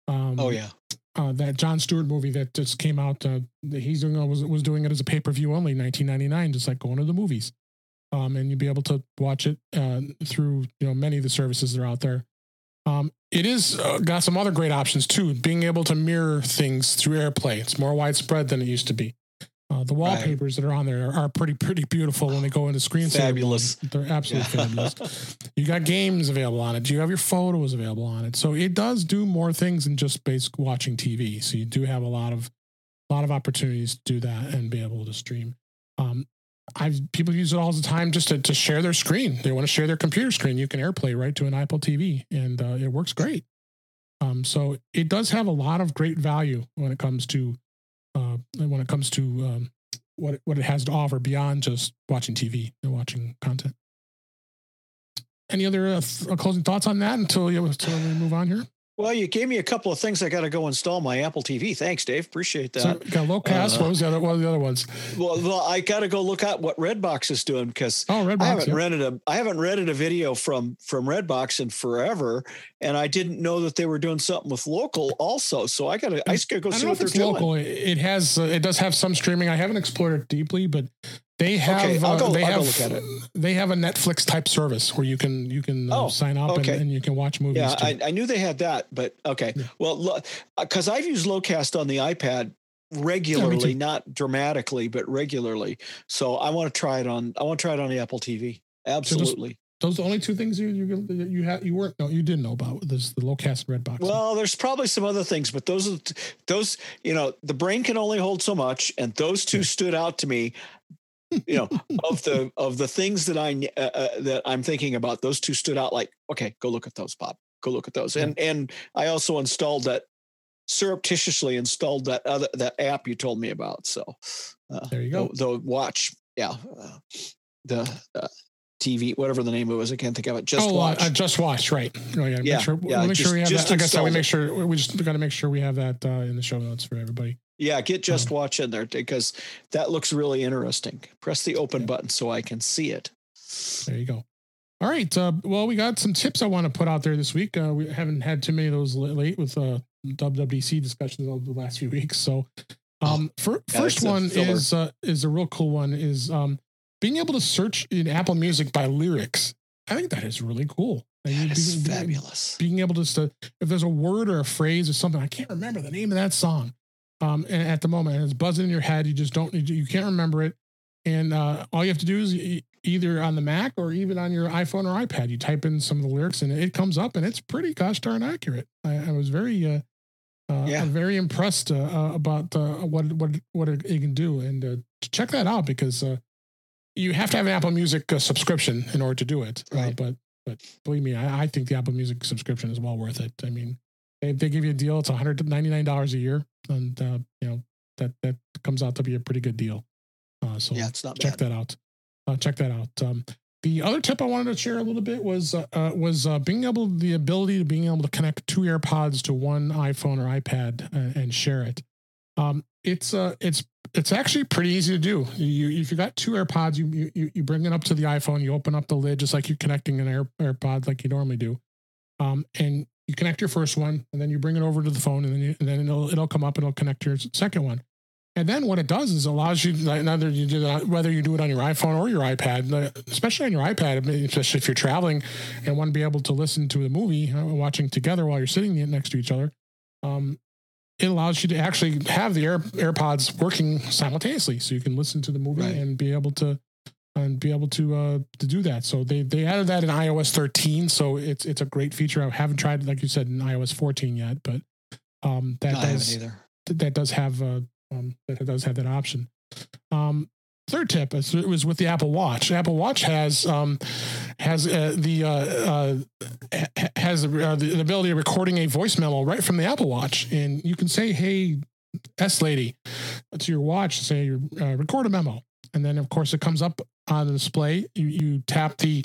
Um, oh yeah. Uh, that Jon Stewart movie that just came out, uh, he's doing was was doing it as a pay per view only, 1999, just like going to the movies um, and you'll be able to watch it uh, through you know many of the services that are out there. Um, it is uh, got some other great options too. Being able to mirror things through AirPlay, it's more widespread than it used to be. Uh, the wallpapers right. that are on there are pretty pretty beautiful when they go into screen fabulous. They're absolutely yeah. fabulous. You got games available on it. Do You have your photos available on it. So it does do more things than just basic watching TV. So you do have a lot of a lot of opportunities to do that and be able to stream. Um, I've people use it all the time just to, to share their screen. They want to share their computer screen. You can AirPlay right to an Apple TV, and uh, it works great. Um, so it does have a lot of great value when it comes to uh, when it comes to um, what it, what it has to offer beyond just watching TV and watching content. Any other uh, th- closing thoughts on that until, you, until we move on here? Well, you gave me a couple of things I got to go install my Apple TV. Thanks, Dave. Appreciate that. So got Locast. Uh, what was the other? What the other ones? Well, well I got to go look at what Redbox is doing because oh, Redbox, I haven't yeah. rented a I haven't rented a video from from Redbox in forever, and I didn't know that they were doing something with local also. So I got to I got to go I see what they're doing. Local. It has uh, it does have some streaming. I haven't explored it deeply, but they have okay, I'll go, uh, they I'll have, look at it. They have a Netflix type service where you can you can uh, oh, sign up okay. and, and, you can watch movies. Yeah, I, I, knew they had that, but okay. Yeah. Well, because uh, I've used Locast on the iPad regularly, yeah, not dramatically, but regularly. So I want to try it on. I want to try it on the Apple TV. Absolutely. So those the only two things you you you had you weren't no you didn't know about this the Locast and Redbox. Well, there's probably some other things, but those are those you know the brain can only hold so much, and those two stood out to me you know of the of the things that i uh, uh, that i'm thinking about those two stood out like okay go look at those bob go look at those and and i also installed that surreptitiously installed that other that app you told me about so uh, there you go the, the watch yeah uh, the uh, TV, whatever the name of it was, I can't think of it. Just oh, uh, watch. just watch, right? Oh, yeah, yeah, make sure, yeah, make just, sure we have that. I said, we make sure we just got to make sure we have that in the show notes for everybody. Yeah, get Just um, Watch in there because that looks really interesting. Press the open yeah. button so I can see it. There you go. All right. Uh, well, we got some tips I want to put out there this week. Uh, we haven't had too many of those late with uh, WWDC discussions over the last few weeks. So, oh, um, for, yeah, first one is uh, is a real cool one is um, being able to search in Apple Music by lyrics. I think that is really cool. That's being, fabulous. Being able to, to, if there's a word or a phrase or something, I can't remember the name of that song. Um, and at the moment, and it's buzzing in your head. You just don't, need you can't remember it. And uh, all you have to do is either on the Mac or even on your iPhone or iPad, you type in some of the lyrics and it comes up and it's pretty gosh darn accurate. I, I was very, uh, uh, yeah. I'm very impressed uh, uh about uh, what what what it, can do, and uh, check that out because you have to have an Apple Music subscription in order to do it. Right. but but believe me, I, I, think the Apple Music subscription is well worth it. I mean, they, they give you a deal; it's 199 dollars a year, and you know that that comes out to be a pretty good deal. so yeah, it's not check bad. that out. check that out. Um, the other tip I wanted to share a little bit was uh, uh, was uh, being able the ability to being able to connect two AirPods to one iPhone or iPad uh, and share it. Um, it's uh it's it's actually pretty easy to do. You if you got two AirPods, you you you bring it up to the iPhone, you open up the lid just like you're connecting an Air, AirPod like you normally do, um, and you connect your first one, and then you bring it over to the phone, and then you, and then it'll it'll come up and it'll connect your second one. And then what it does is allows you, whether you do that, whether you do it on your iPhone or your iPad, especially on your iPad, especially if you're traveling and want to be able to listen to the movie, watching together while you're sitting next to each other. Um, it allows you to actually have the Air, AirPods working simultaneously, so you can listen to the movie right. and be able to and be able to uh, to do that. So they they added that in iOS 13, so it's it's a great feature. I haven't tried, like you said, in iOS 14 yet, but um, that no, does that does have uh, um, that does have that option. Um, third tip is it was with the Apple Watch. Apple Watch has um, has uh, the uh, uh, has the, uh, the, ability of recording a voice memo right from the Apple Watch, and you can say, "Hey, S lady," to your watch, say, uh, "Record a memo," and then of course it comes up on the display. You, you tap the,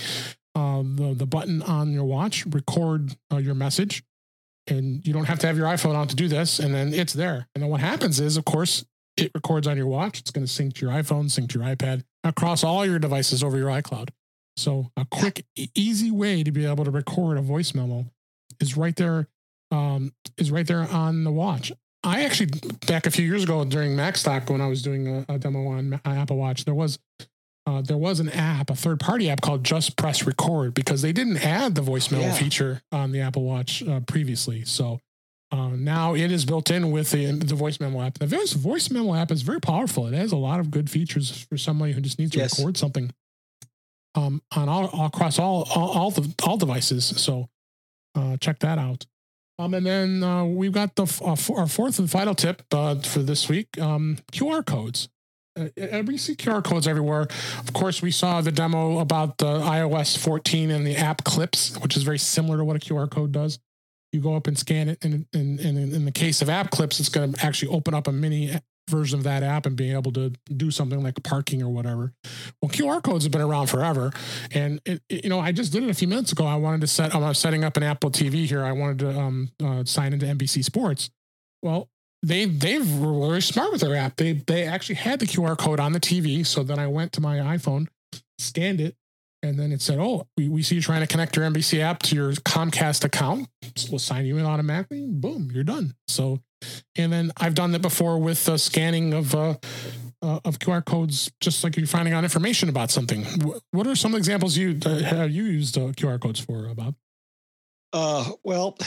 uh, the the button on your watch, record your message, and you don't have to have your iPhone on to do this. And then it's there. And then what happens is, of course, it records on your watch. It's going to sync to your iPhone, sync to your iPad across all your devices over your iCloud. So a quick, easy way to be able to record a voice memo is right there. Um, is right there on the watch. I actually back a few years ago during Macstock when I was doing a, a demo on Apple Watch, there was uh, there was an app, a third party app called Just Press Record because they didn't add the voicemail yeah. feature on the Apple Watch uh, previously. So uh, now it is built in with the, the voice memo app. The voice, voice memo app is very powerful. It has a lot of good features for somebody who just needs to yes. record something um, on all, all across all, all, all the all devices. So uh, check that out. Um, and then uh, we've got the uh, our fourth and final tip uh, for this week: um, QR codes we see QR codes everywhere. Of course, we saw the demo about the iOS 14 and the app clips, which is very similar to what a QR code does. You go up and scan it, and in, in, in the case of app clips, it's going to actually open up a mini version of that app and being able to do something like parking or whatever. Well, QR codes have been around forever, and it, it, you know I just did it a few minutes ago. I wanted to set. I was setting up an Apple TV here. I wanted to um, uh, sign into NBC Sports. Well, they they were very smart with their app. They they actually had the QR code on the TV. So then I went to my iPhone, scanned it, and then it said, "Oh, we, we see you trying to connect your NBC app to your Comcast account. So we'll sign you in automatically. Boom, you're done." So, and then I've done that before with uh, scanning of uh, uh, of QR codes, just like you're finding out information about something. What are some examples you uh, have you used uh, QR codes for, uh, Bob? Uh, well,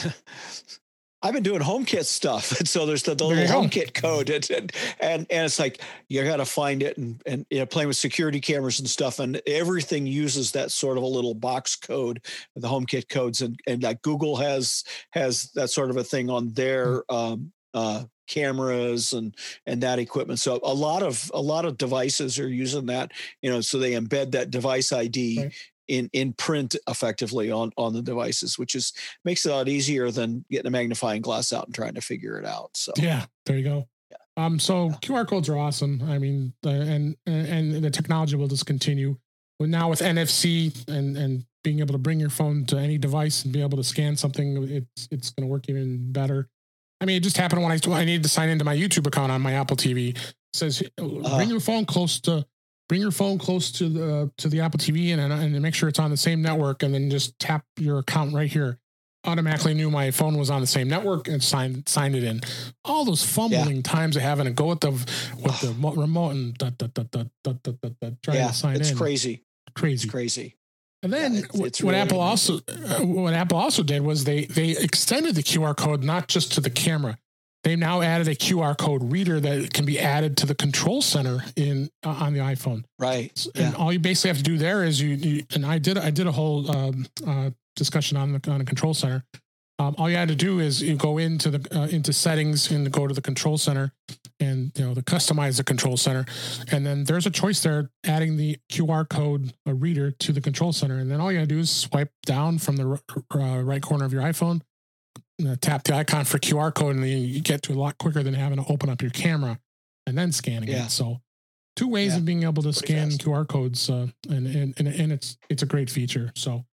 I've been doing HomeKit stuff, and so there's the, the little HomeKit code, and, and and it's like you got to find it, and and you know, playing with security cameras and stuff, and everything uses that sort of a little box code, the HomeKit codes, and and like Google has has that sort of a thing on their hmm. um, uh, cameras and and that equipment. So a lot of a lot of devices are using that, you know, so they embed that device ID right in in print effectively on on the devices, which is makes it a lot easier than getting a magnifying glass out and trying to figure it out. So yeah, there you go. Yeah. Um, so yeah. QR codes are awesome. I mean, uh, and and the technology will just continue. But now with NFC and and being able to bring your phone to any device and be able to scan something, it's it's going to work even better. I mean, it just happened when I I needed to sign into my YouTube account on my Apple TV. It says bring your phone close to bring your phone close to the to the Apple TV and and make sure it's on the same network, and then just tap your account right here. Automatically knew my phone was on the same network and signed signed it in. All those fumbling yeah. times of having to go with the with the remote and da, da, da, da, da, da, da, da, trying yeah, to sign it's in. It's crazy. Crazy. It's crazy. And then yeah, it's, it's what really Apple also uh, what Apple also did was they they extended the QR code not just to the camera. They now added a QR code reader that can be added to the control center in uh, on the iPhone. Right. And yeah. all you basically have to do there is you, you and I did I did a whole um, uh, discussion on the on a control center. Um, all you had to do is you go into the uh, into settings and go to the control center and you know the customize the control center and then there's a choice there adding the qr code a reader to the control center and then all you gotta do is swipe down from the uh, right corner of your iphone tap the icon for qr code and then you get to a lot quicker than having to open up your camera and then scanning yeah. it so two ways yeah. of being able to Pretty scan fast. qr codes uh, and, and and and it's it's a great feature so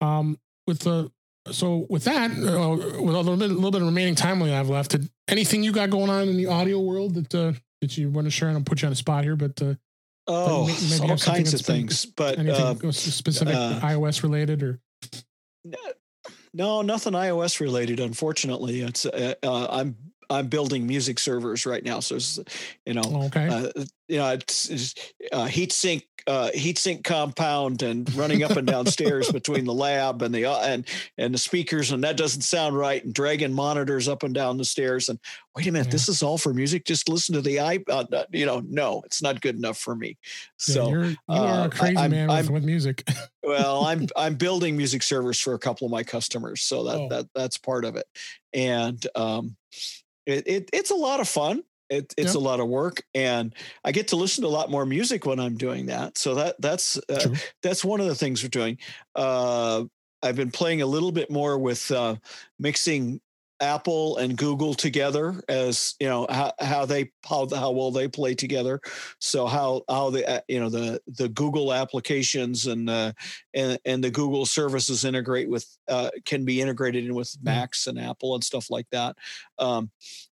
um with the so with that, uh, with a little bit, a little bit of remaining time we have left, anything you got going on in the audio world that uh, that you want to share? And I'll put you on a spot here, but uh, oh, maybe all kinds of things. But anything uh, specific uh, iOS related or no, nothing iOS related. Unfortunately, it's uh, uh, I'm I'm building music servers right now, so you know, okay, uh, you know, it's, it's uh, heat sink uh, heat sink compound and running up and down stairs between the lab and the uh, and and the speakers, and that doesn't sound right, and dragging monitors up and down the stairs, and wait a minute, yeah. this is all for music. Just listen to the i, uh, uh, you know, no, it's not good enough for me. So yeah, you're, you are a crazy I, man with, with, music. well, I'm I'm building music servers for a couple of my customers, so that oh. that that's part of it, and um, it, it, it's a lot of fun. It, it's yeah. a lot of work, and I get to listen to a lot more music when I'm doing that. So that that's uh, that's one of the things we're doing. Uh, I've been playing a little bit more with uh, mixing Apple and Google together as you know how, how they how how well they play together. So how how the uh, you know the the Google applications and uh, and and the Google services integrate with uh, can be integrated in with mm-hmm. Macs and Apple and stuff like that. Um,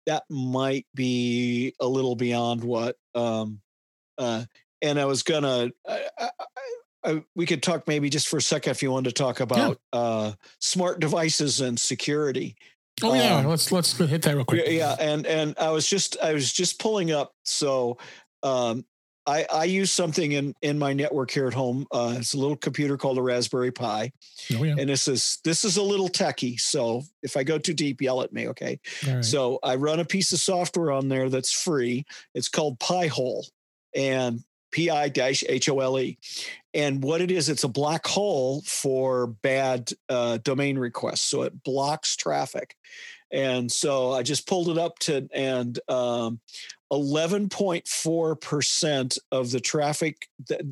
that might be a little beyond what. Um, uh, and I was gonna. I, I, I, we could talk maybe just for a second if you wanted to talk about yeah. uh, smart devices and security Oh yeah, um, let's let's hit that real quick. Yeah, and and I was just I was just pulling up. So um, I I use something in in my network here at home. Uh, it's a little computer called a Raspberry Pi, oh, yeah. and this is this is a little techie. So if I go too deep, yell at me. Okay. Right. So I run a piece of software on there that's free. It's called Pi-hole, and P-I-H-O-L-E. And what it is, it's a black hole for bad uh, domain requests. So it blocks traffic. And so I just pulled it up to, and um, 11.4% of the traffic,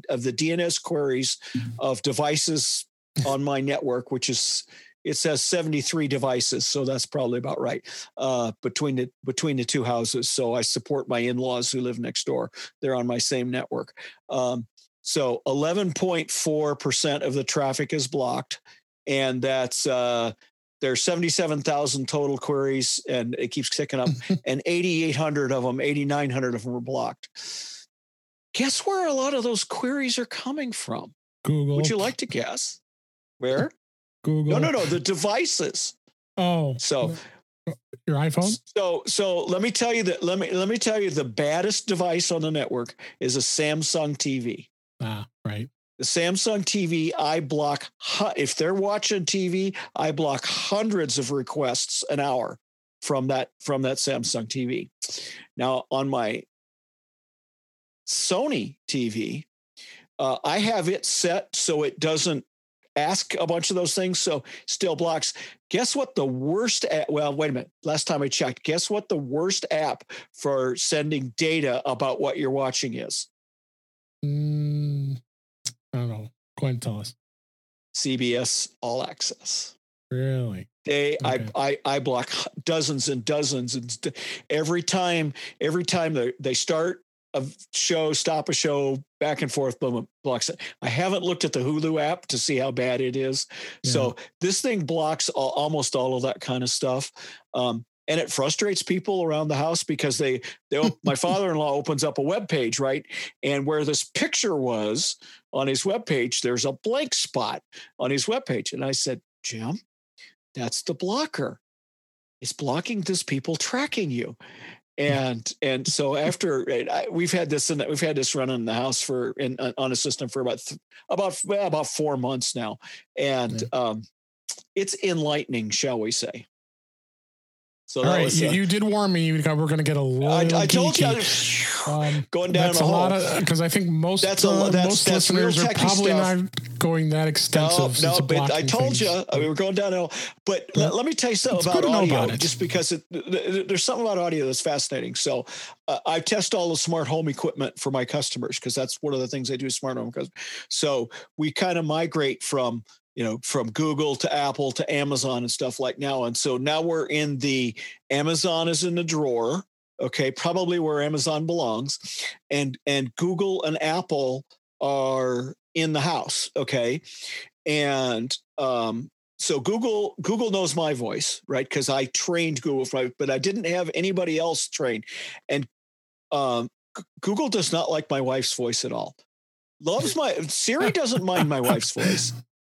of the DNS queries mm-hmm. of devices on my network, which is it says 73 devices so that's probably about right uh, between the between the two houses so i support my in-laws who live next door. They're on my same network. Um, so 11.4% of the traffic is blocked and that's uh, there's 77,000 total queries and it keeps ticking up and 8800 of them 8900 of them are blocked. Guess where a lot of those queries are coming from? Google. would you like to guess? Where Google. No, no, no. The devices. Oh, so your iPhone. So, so let me tell you that. Let me let me tell you the baddest device on the network is a Samsung TV. Ah, right. The Samsung TV, I block if they're watching TV, I block hundreds of requests an hour from that from that Samsung TV. Now on my Sony TV, uh, I have it set so it doesn't ask a bunch of those things. So still blocks. Guess what the worst app, well, wait a minute. Last time I checked, guess what the worst app for sending data about what you're watching is? Mm, I don't know. Go ahead and tell us. CBS All Access. Really? They, okay. I, I, I block dozens and dozens, and every time, every time they, they start a show, stop a show, back and forth, boom, blocks it. I haven't looked at the Hulu app to see how bad it is. Yeah. So this thing blocks all, almost all of that kind of stuff. Um, and it frustrates people around the house because they, they my father-in-law opens up a web page, right? And where this picture was on his web page, there's a blank spot on his web page. And I said, Jim, that's the blocker. It's blocking this people tracking you. And and so after we've had this and we've had this run in the house for in on a system for about about about four months now, and um, it's enlightening, shall we say? So All right, you, uh, you, did warn me we're going to get a little. I, I told you, um, going down that's a lot of because I think most that's a, uh, that's, most that's listeners are probably stuff. not going that extensive. No, no, but I told things. you I mean, we're going down downhill. But yeah. let, let, me tell you something about audio, about just because it, there's something about audio that's fascinating. So uh, I test all the smart home equipment for my customers because that's one of the things I do. Smart home, so we kind of migrate from you know, from Google to Apple to Amazon and stuff like now. And so now we're in the Amazon is in the drawer. Okay, probably where Amazon belongs, and and Google and Apple are in the house. Okay, and um, so Google Google knows my voice, right? Because I trained Google, but I didn't have anybody else train, and um, Google does not like my wife's voice at all. Loves my Siri doesn't mind my wife's voice.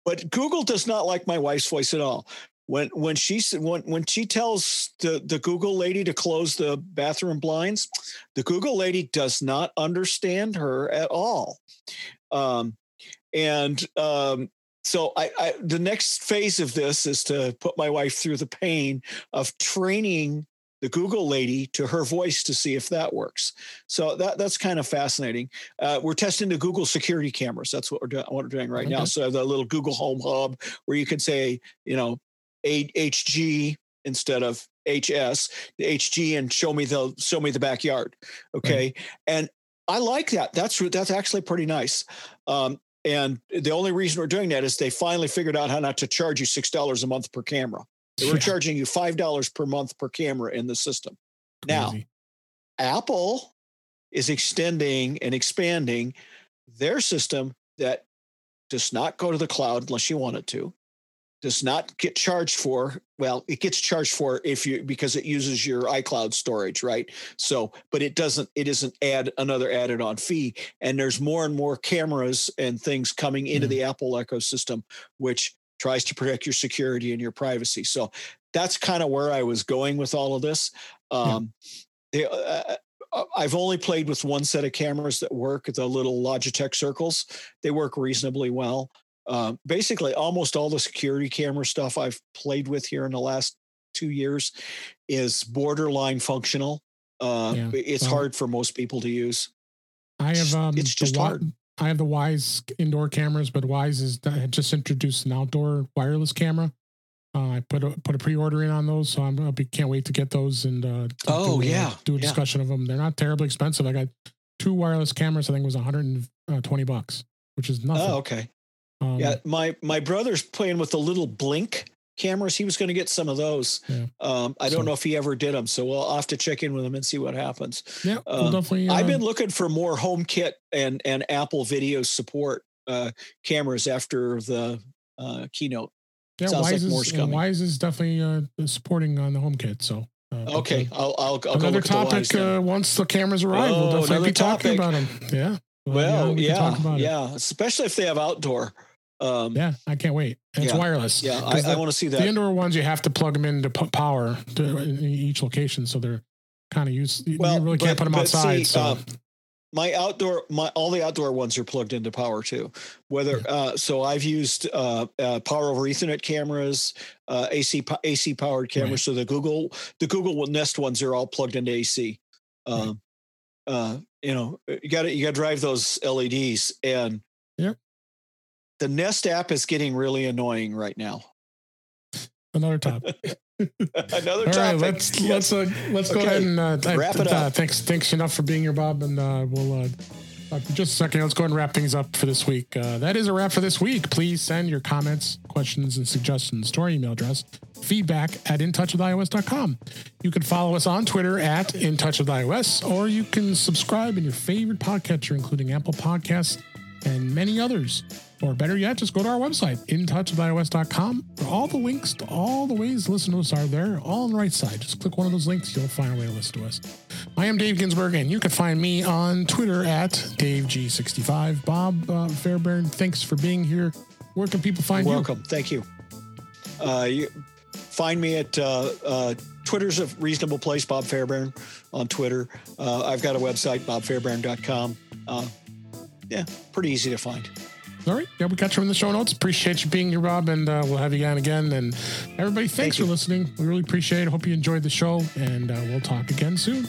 But Google does not like my wife's voice at all. When when she when when she tells the the Google lady to close the bathroom blinds, the Google lady does not understand her at all. Um, and um, so I, I, the next phase of this is to put my wife through the pain of training the Google lady to her voice to see if that works. So that that's kind of fascinating. Uh, we're testing the Google security cameras. That's what we're doing. What we're doing right okay. now. So I have the little Google Home Hub where you can say, you know, HG instead of HS, the HG, and show me the show me the backyard. Okay, right. and I like that. That's that's actually pretty nice. Um, and the only reason we're doing that is they finally figured out how not to charge you six dollars a month per camera. They were yeah. charging you five dollars per month per camera in the system. Crazy. Now, Apple is extending and expanding their system that does not go to the cloud unless you want it to does not get charged for well it gets charged for if you because it uses your icloud storage right so but it doesn't it isn't add another added on fee and there's more and more cameras and things coming into mm. the apple ecosystem which tries to protect your security and your privacy. So that's kind of where I was going with all of this. Um, yeah. they, uh, uh, I've only played with one set of cameras that work, the little Logitech circles. They work reasonably well. Uh, basically, almost all the security camera stuff I've played with here in the last two years is borderline functional. Uh, yeah. It's hard for most people to use. I have um, it's just hard. I have the Wyze indoor cameras, but Wyze is had just introduced an outdoor wireless camera. Uh, I put a put a pre order in on those, so I'm I can't wait to get those and uh, oh do, yeah, do a discussion yeah. of them. They're not terribly expensive. I got two wireless cameras. I think it was 120 uh, bucks, which is nothing. Oh okay. Um, yeah, my my brother's playing with a little blink cameras. He was going to get some of those. Yeah. Um, I don't know if he ever did them, so we'll have to check in with him and see what happens. Yeah, we'll um, definitely. Uh, I've been looking for more HomeKit and and Apple Video support uh, cameras after the uh, keynote. Yeah, Sounds Wyze, like is, Wyze is definitely uh, supporting on the HomeKit. So uh, okay, I'll, I'll, I'll another topic uh, once the cameras arrive. Oh, we'll definitely be talking about them. Yeah. Well, yeah, yeah, yeah, especially if they have outdoor. Um, yeah, I can't wait. And yeah, it's wireless. Yeah, I, I want to see that. The indoor ones you have to plug them into power to, in each location, so they're kind of used. Well, you really can't put them outside. See, so. Uh, my outdoor, my all the outdoor ones are plugged into power too. Whether yeah. uh, so, I've used uh, uh, power over Ethernet cameras, uh, AC AC powered cameras. Right. So the Google the Google Nest ones are all plugged into AC. Um, right. Uh, you know, you got to you got to drive those LEDs, and yep the Nest app is getting really annoying right now. Another topic. Another All topic. Right, let's yes. let's uh, let's okay. go ahead and uh, wrap it up. thanks thanks enough for being here, Bob, and uh, we'll. Uh, just a second. Let's go ahead and wrap things up for this week. Uh, that is a wrap for this week. Please send your comments, questions, and suggestions to our email address, feedback at intouchwithios.com. You can follow us on Twitter at intouchwithios, or you can subscribe in your favorite podcatcher, including Apple Podcasts and many others. Or better yet, just go to our website, intouchwithios.com. All the links to all the ways to listen to us are there, all on the right side. Just click one of those links, you'll find a way to listen to us. I am Dave Ginsburg, and you can find me on Twitter at DaveG65. Bob uh, Fairbairn, thanks for being here. Where can people find Welcome. you? Welcome. Thank you. Uh, you find me at uh, uh, Twitter's a reasonable place, Bob Fairbairn on Twitter. Uh, I've got a website, bobfairbairn.com. Uh, yeah, pretty easy to find. All right. Yeah, we got you in the show notes. Appreciate you being here, Rob, and uh, we'll have you on again. And everybody, thanks Thank for listening. We really appreciate it. Hope you enjoyed the show, and uh, we'll talk again soon.